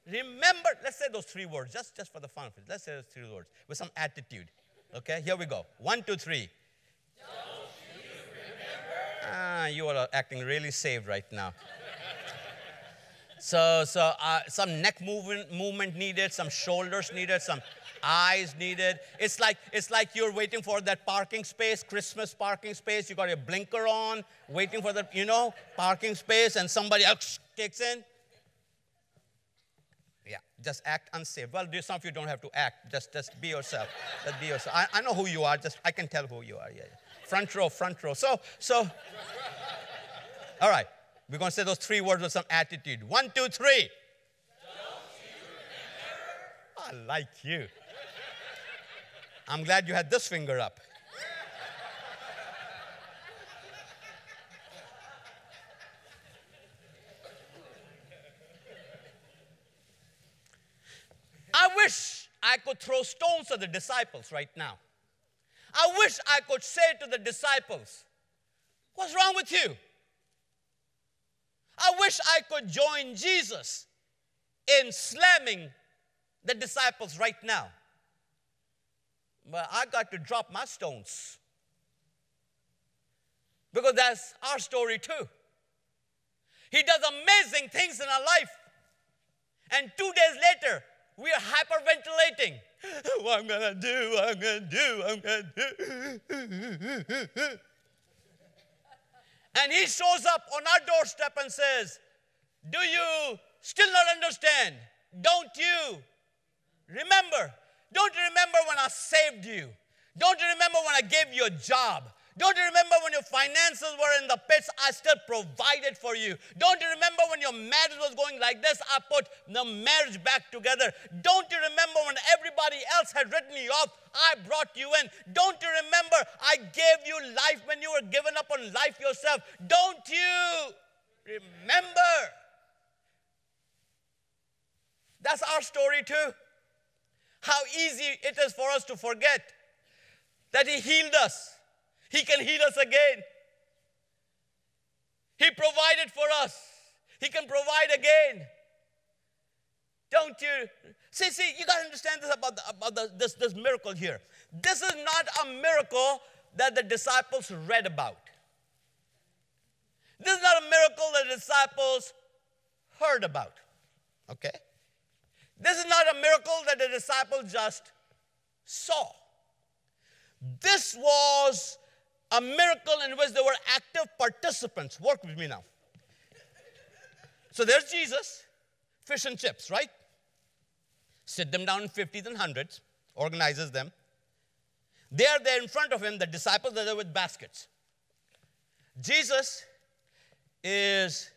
Remember, let's say those three words, just, just for the fun of it. Let's say those three words with some attitude. Okay, here we go. One, two, three. Ah, you are acting really saved right now. so, so uh, some neck movement, movement needed, some shoulders needed, some eyes needed. It's like it's like you're waiting for that parking space, Christmas parking space. You got your blinker on, waiting for the you know parking space, and somebody else takes in. Just act unsafe. Well, some of you don't have to act. Just just be yourself. Just be yourself. I, I know who you are. Just I can tell who you are. Yeah, yeah. Front row, front row. So so. All right, we're gonna say those three words with some attitude. One, two, three. I like you. I'm glad you had this finger up. I could throw stones at the disciples right now. I wish I could say to the disciples, What's wrong with you? I wish I could join Jesus in slamming the disciples right now. But I got to drop my stones. Because that's our story too. He does amazing things in our life. And two days later, we are hyperventilating. What I'm gonna do, what I'm gonna do, I'm gonna do. and he shows up on our doorstep and says, Do you still not understand? Don't you remember? Don't you remember when I saved you? Don't you remember when I gave you a job? Don't you remember when your finances were in the pits? I still provided for you. Don't you remember when your marriage was going like this? I put the marriage back together. Don't you remember when everybody else had written you off? I brought you in. Don't you remember I gave you life when you were given up on life yourself? Don't you remember? That's our story too. How easy it is for us to forget that He healed us. He can heal us again. He provided for us. He can provide again. Don't you? See, see, you got to understand this about, the, about the, this, this miracle here. This is not a miracle that the disciples read about. This is not a miracle that the disciples heard about. Okay? This is not a miracle that the disciples just saw. This was a miracle in which there were active participants. Work with me now. So there's Jesus, fish and chips, right? Sit them down in 50s and 100s, organizes them. They are there in front of him, the disciples are there with baskets. Jesus is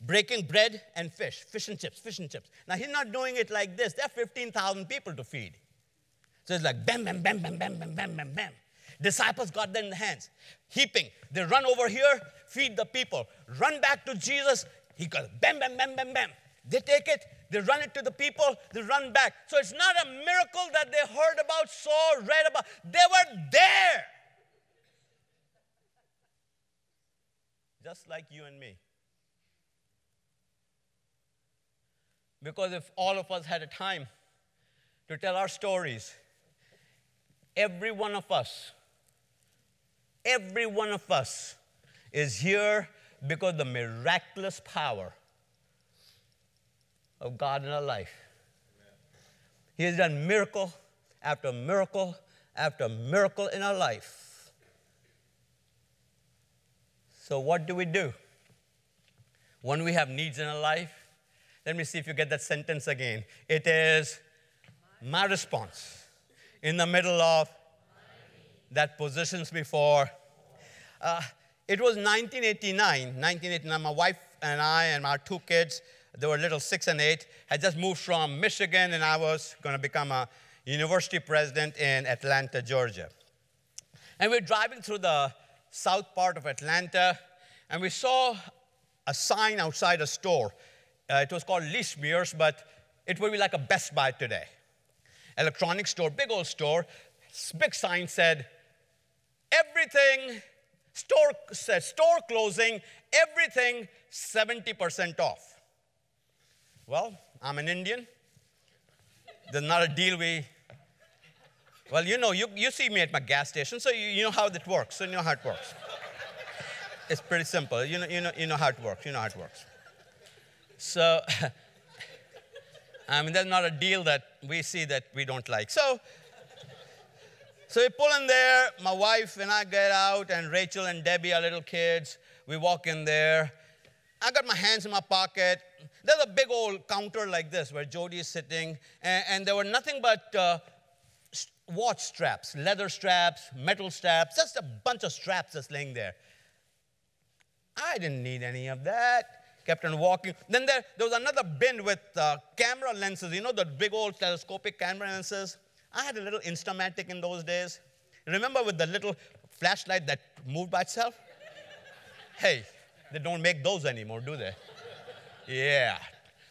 breaking bread and fish, fish and chips, fish and chips. Now he's not doing it like this. There are 15,000 people to feed. So it's like bam, bam, bam, bam, bam, bam, bam, bam, bam. Disciples got them in the hands, heaping. They run over here, feed the people. Run back to Jesus. He goes bam, bam, bam, bam, bam. They take it, they run it to the people, they run back. So it's not a miracle that they heard about, saw, read about. They were there. Just like you and me. Because if all of us had a time to tell our stories, every one of us Every one of us is here because the miraculous power of God in our life. He has done miracle after miracle after miracle in our life. So, what do we do? When we have needs in our life, let me see if you get that sentence again. It is my response in the middle of that positions me for. Uh, it was 1989. 1989, my wife and I and our two kids, they were little six and eight, had just moved from Michigan, and I was going to become a university president in Atlanta, Georgia. And we we're driving through the south part of Atlanta, and we saw a sign outside a store. Uh, it was called Lee but it would be like a Best Buy today. Electronic store, big old store. Big sign said, everything, store store closing, everything 70% off. Well, I'm an Indian. There's not a deal we, well, you know, you, you see me at my gas station, so you, you know how that works. So you know how it works. it's pretty simple. You know, you, know, you know how it works. You know how it works. So, I mean, there's not a deal that we see that we don't like. So, so we pull in there. My wife and I get out, and Rachel and Debbie are little kids. We walk in there. I got my hands in my pocket. There's a big old counter like this where Jody is sitting, and, and there were nothing but uh, watch straps, leather straps, metal straps, just a bunch of straps just laying there. I didn't need any of that. Kept on walking. Then there, there was another bin with uh, camera lenses, you know, the big old telescopic camera lenses. I had a little Instamatic in those days. Remember with the little flashlight that moved by itself? hey, they don't make those anymore, do they? Yeah.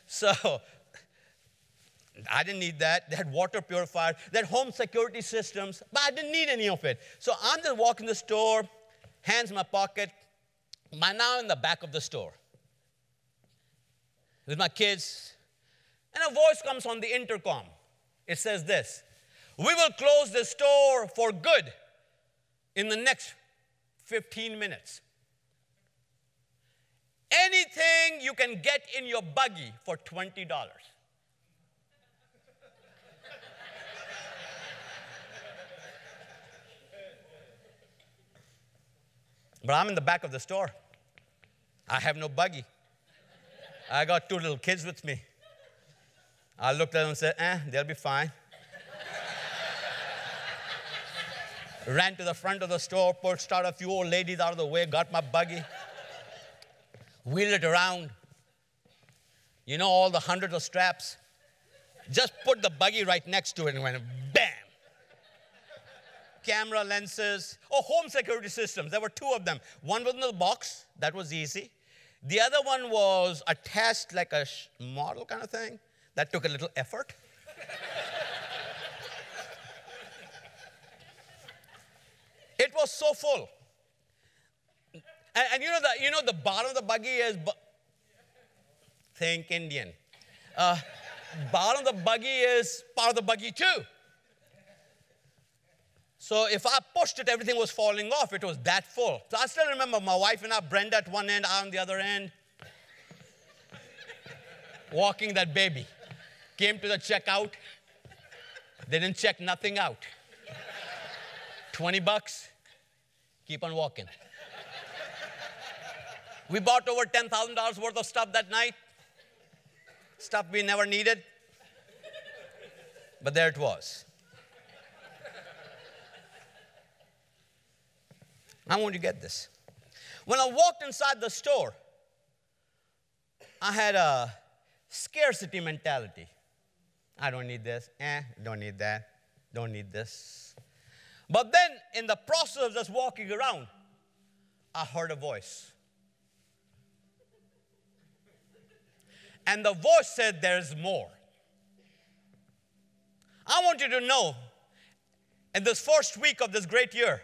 So I didn't need that. They had water purifiers, they had home security systems, but I didn't need any of it. So I'm just walking the store, hands in my pocket, my now in the back of the store with my kids, and a voice comes on the intercom. It says this We will close the store for good in the next 15 minutes. Anything you can get in your buggy for $20. But I'm in the back of the store. I have no buggy. I got two little kids with me. I looked at them and said, eh, they'll be fine. Ran to the front of the store, pushed out a few old ladies out of the way, got my buggy, wheeled it around. You know, all the hundreds of straps? Just put the buggy right next to it and went bam. Camera lenses, oh, home security systems. There were two of them. One was in the box, that was easy. The other one was attached like a model kind of thing. That took a little effort. It was so full. And, and, you know the you know the bottom of the buggy is bu- think Indian. Uh, bottom of the buggy is part of the buggy too. So if I pushed it, everything was falling off. It was that full. So I still remember my wife and I, Brenda at one end, I on the other end, walking that baby. Came to the checkout. They didn't check nothing out. 20 bucks, keep on walking. We bought over $10,000 worth of stuff that night. Stuff we never needed. But there it was. I want you to get this. When I walked inside the store, I had a scarcity mentality. I don't need this. Eh, don't need that. Don't need this. But then, in the process of just walking around, I heard a voice. And the voice said, There's more. I want you to know, in this first week of this great year,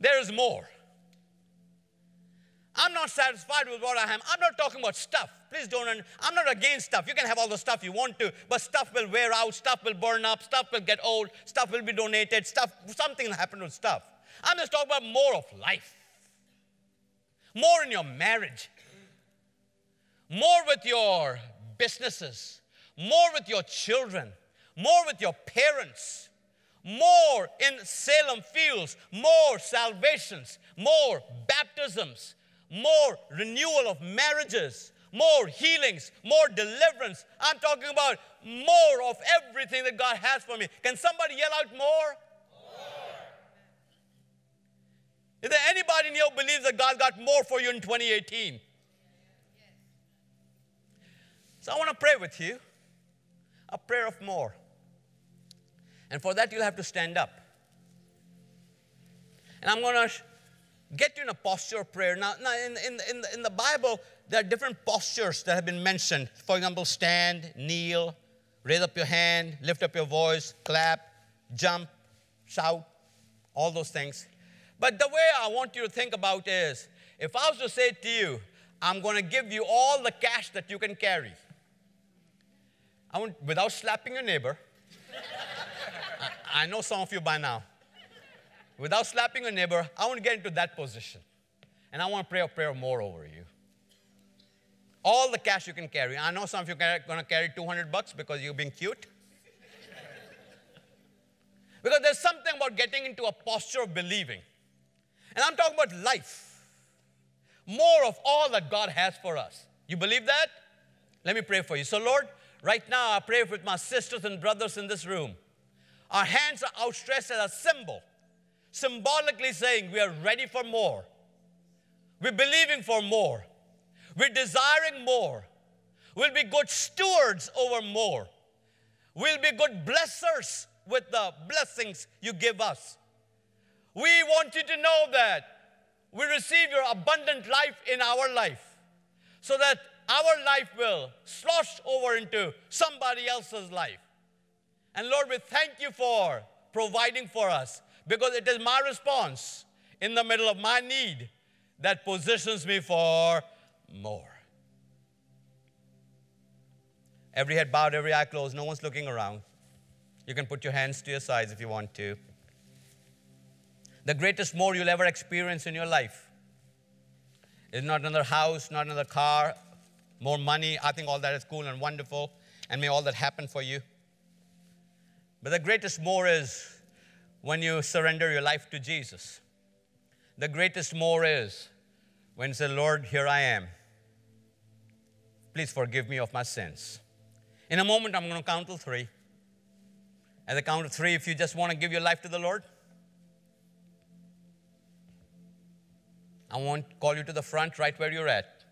there is more. I'm not satisfied with what I have. I'm not talking about stuff. Please don't. I'm not against stuff. You can have all the stuff you want to, but stuff will wear out, stuff will burn up, stuff will get old, stuff will be donated, stuff, something will happen with stuff. I'm just talking about more of life. More in your marriage. More with your businesses. More with your children. More with your parents more in Salem fields, more salvations, more baptisms, more renewal of marriages, more healings, more deliverance. I'm talking about more of everything that God has for me. Can somebody yell out more? more. Is there anybody in here who believes that God's got more for you in 2018? So I want to pray with you a prayer of more. And for that, you'll have to stand up. And I'm going to get you in a posture of prayer. Now, now in, in, in, the, in the Bible, there are different postures that have been mentioned. For example, stand, kneel, raise up your hand, lift up your voice, clap, jump, shout, all those things. But the way I want you to think about is if I was to say to you, I'm going to give you all the cash that you can carry, I want, without slapping your neighbor, I know some of you by now. Without slapping your neighbor, I want to get into that position. And I want to pray a prayer more over you. All the cash you can carry. I know some of you are going to carry 200 bucks because you're being cute. because there's something about getting into a posture of believing. And I'm talking about life. More of all that God has for us. You believe that? Let me pray for you. So, Lord, right now I pray with my sisters and brothers in this room our hands are outstretched as a symbol, symbolically saying we are ready for more. We're believing for more. We're desiring more. We'll be good stewards over more. We'll be good blessers with the blessings you give us. We want you to know that we receive your abundant life in our life so that our life will slosh over into somebody else's life. And Lord, we thank you for providing for us because it is my response in the middle of my need that positions me for more. Every head bowed, every eye closed, no one's looking around. You can put your hands to your sides if you want to. The greatest more you'll ever experience in your life is not another house, not another car, more money. I think all that is cool and wonderful, and may all that happen for you. But the greatest more is when you surrender your life to Jesus. The greatest more is when you say, Lord, here I am. Please forgive me of my sins. In a moment, I'm going to count to three. At the count of three, if you just want to give your life to the Lord, I won't call you to the front right where you're at.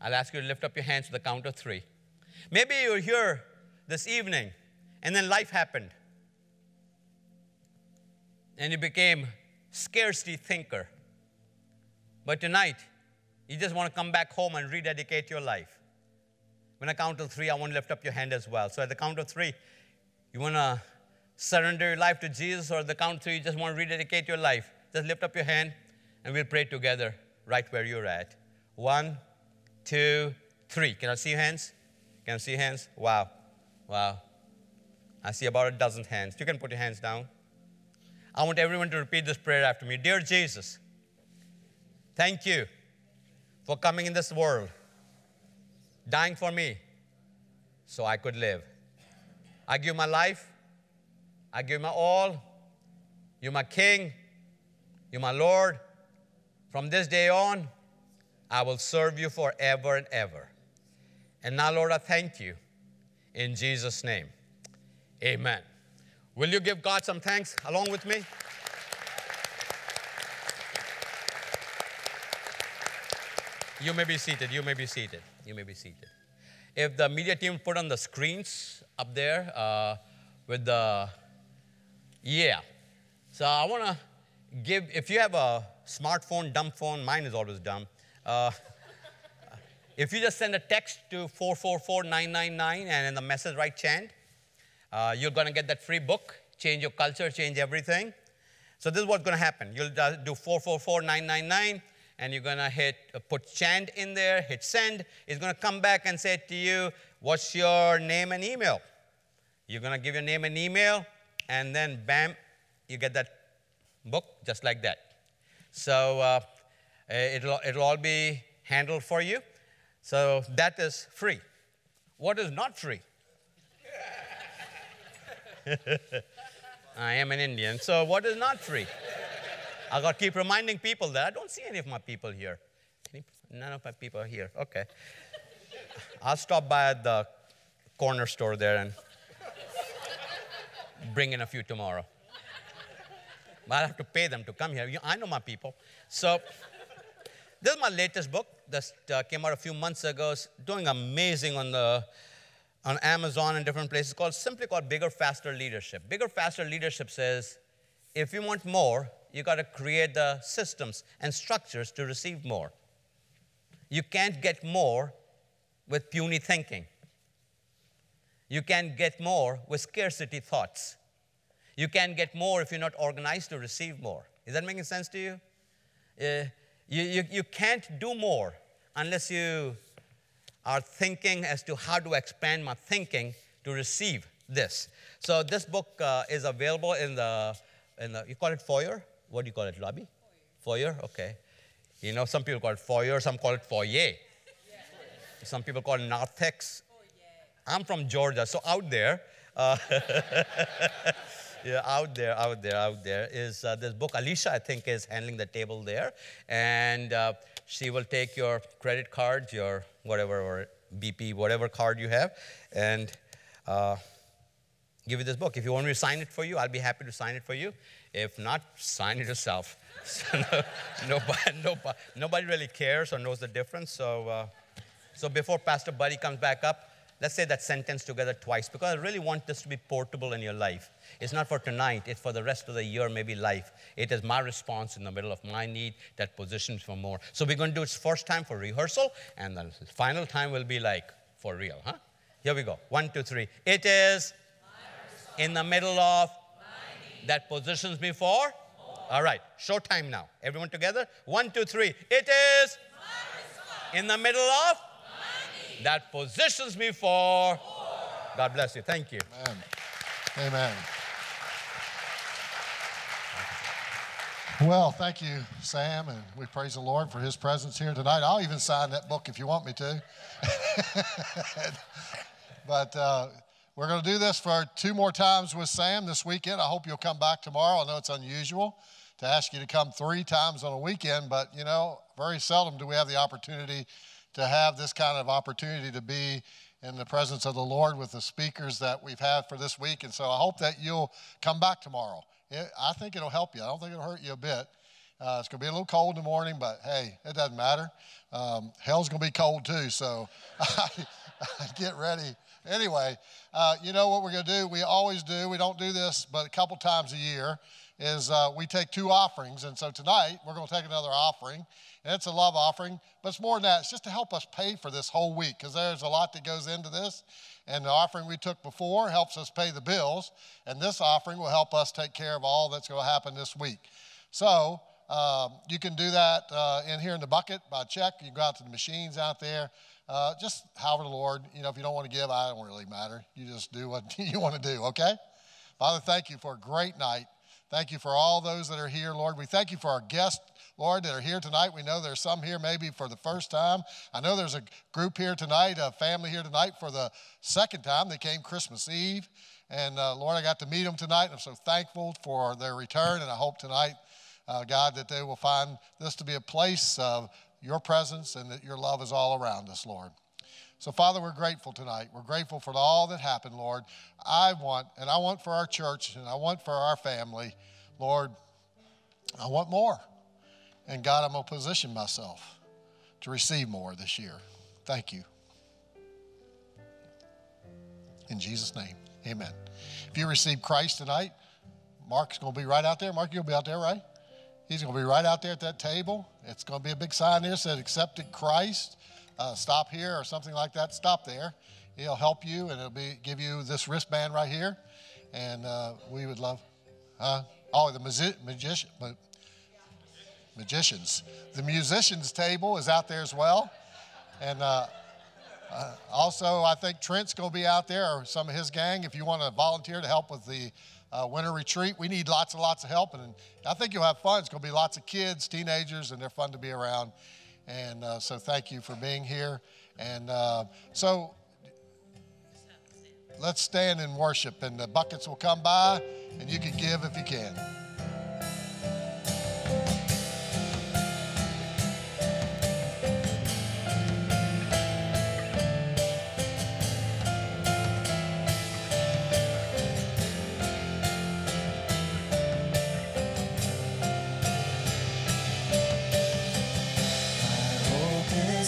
I'll ask you to lift up your hands to the count of three. Maybe you're here this evening and then life happened and you became scarcity thinker. But tonight, you just want to come back home and rededicate your life. When I count to three, I want to lift up your hand as well. So at the count of three, you want to surrender your life to Jesus, or at the count of three, you just want to rededicate your life. Just lift up your hand and we'll pray together right where you're at. One, two, three. Can I see your hands? Can I see your hands? Wow. Wow. I see about a dozen hands. You can put your hands down. I want everyone to repeat this prayer after me. Dear Jesus, thank you for coming in this world, dying for me so I could live. I give my life, I give my all. You're my King, you're my Lord. From this day on, I will serve you forever and ever. And now, Lord, I thank you in Jesus' name. Amen. Will you give God some thanks along with me? You may be seated. You may be seated. You may be seated. If the media team put on the screens up there uh, with the, yeah. So I want to give, if you have a smartphone, dumb phone, mine is always dumb. Uh, if you just send a text to 444999 and in the message write Chand, uh, you're going to get that free book, Change Your Culture, Change Everything. So this is what's going to happen. You'll do 444999 and you're going to hit uh, put Chand in there, hit send. It's going to come back and say to you, what's your name and email? You're going to give your name and email and then bam, you get that book just like that. So uh, it'll, it'll all be handled for you. So that is free. What is not free? I am an Indian, so what is not free? I got to keep reminding people that I don't see any of my people here. None of my people are here. Okay. I'll stop by at the corner store there and bring in a few tomorrow. But I have to pay them to come here. I know my people. So, this is my latest book. that uh, came out a few months ago. It's doing amazing on the on Amazon and different places It's called simply called Bigger Faster Leadership. Bigger Faster Leadership says if you want more, you got to create the systems and structures to receive more. You can't get more with puny thinking. You can't get more with scarcity thoughts. You can't get more if you're not organized to receive more. Is that making sense to you? Uh, you, you? You can't do more unless you are thinking as to how to expand my thinking to receive this. So this book uh, is available in the, in the, you call it foyer? What do you call it, lobby? Foyer. foyer? Okay. You know, some people call it foyer, some call it foyer. Yeah. Some people call it narthex. I'm from Georgia, so out there, uh, yeah, out there, out there, out there is uh, this book. Alicia, I think, is handling the table there, and uh, she will take your credit cards, your whatever, or BP, whatever card you have, and uh, give you this book. If you want me to sign it for you, I'll be happy to sign it for you. If not, sign it yourself. So no, nobody, nobody, nobody, really cares or knows the difference. So, uh, so before Pastor Buddy comes back up, let's say that sentence together twice because I really want this to be portable in your life. It's not for tonight, it's for the rest of the year, maybe life. It is my response in the middle of my need that positions for more. So we're going to do it first time for rehearsal, and the final time will be like for real, huh? Here we go. One, two, three. It is in the middle of that positions me for. All right, show time now. Everyone together. One, two, three. It is in the middle of that positions me for. God bless you. Thank you. Amen. Amen. Well, thank you, Sam, and we praise the Lord for his presence here tonight. I'll even sign that book if you want me to. but uh, we're going to do this for two more times with Sam this weekend. I hope you'll come back tomorrow. I know it's unusual to ask you to come three times on a weekend, but you know, very seldom do we have the opportunity to have this kind of opportunity to be in the presence of the Lord with the speakers that we've had for this week. And so I hope that you'll come back tomorrow. It, I think it'll help you. I don't think it'll hurt you a bit. Uh, it's going to be a little cold in the morning, but hey, it doesn't matter. Um, hell's going to be cold too, so get ready. Anyway, uh, you know what we're going to do? We always do. We don't do this, but a couple times a year is uh, we take two offerings. And so tonight we're going to take another offering, and it's a love offering. But it's more than that. It's just to help us pay for this whole week because there's a lot that goes into this. And the offering we took before helps us pay the bills, and this offering will help us take care of all that's going to happen this week. So um, you can do that uh, in here in the bucket by check. You go out to the machines out there. Uh, just however the Lord, you know, if you don't want to give, I don't really matter. You just do what you want to do, okay? Father, thank you for a great night. Thank you for all those that are here, Lord. We thank you for our guests, Lord, that are here tonight. We know there's some here maybe for the first time. I know there's a group here tonight, a family here tonight for the second time. They came Christmas Eve. And uh, Lord, I got to meet them tonight. I'm so thankful for their return. And I hope tonight, uh, God, that they will find this to be a place of your presence and that your love is all around us, Lord. So, Father, we're grateful tonight. We're grateful for all that happened, Lord. I want, and I want for our church, and I want for our family, Lord, I want more. And God, I'm going to position myself to receive more this year. Thank you. In Jesus' name, amen. If you receive Christ tonight, Mark's going to be right out there. Mark, you'll be out there, right? He's going to be right out there at that table. It's going to be a big sign there that accepted Christ. Uh, stop here or something like that. Stop there. He'll help you and it'll be give you this wristband right here. And uh, we would love, huh? Oh, the magi- magician, ma- magicians. The musicians table is out there as well. And uh, uh, also, I think Trent's going to be out there or some of his gang if you want to volunteer to help with the uh, winter retreat. We need lots and lots of help, and I think you'll have fun. It's going to be lots of kids, teenagers, and they're fun to be around. And uh, so, thank you for being here. And uh, so, let's stand and worship, and the buckets will come by, and you can give if you can.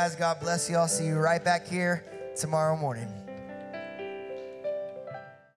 guys. God bless you. I'll see you right back here tomorrow morning.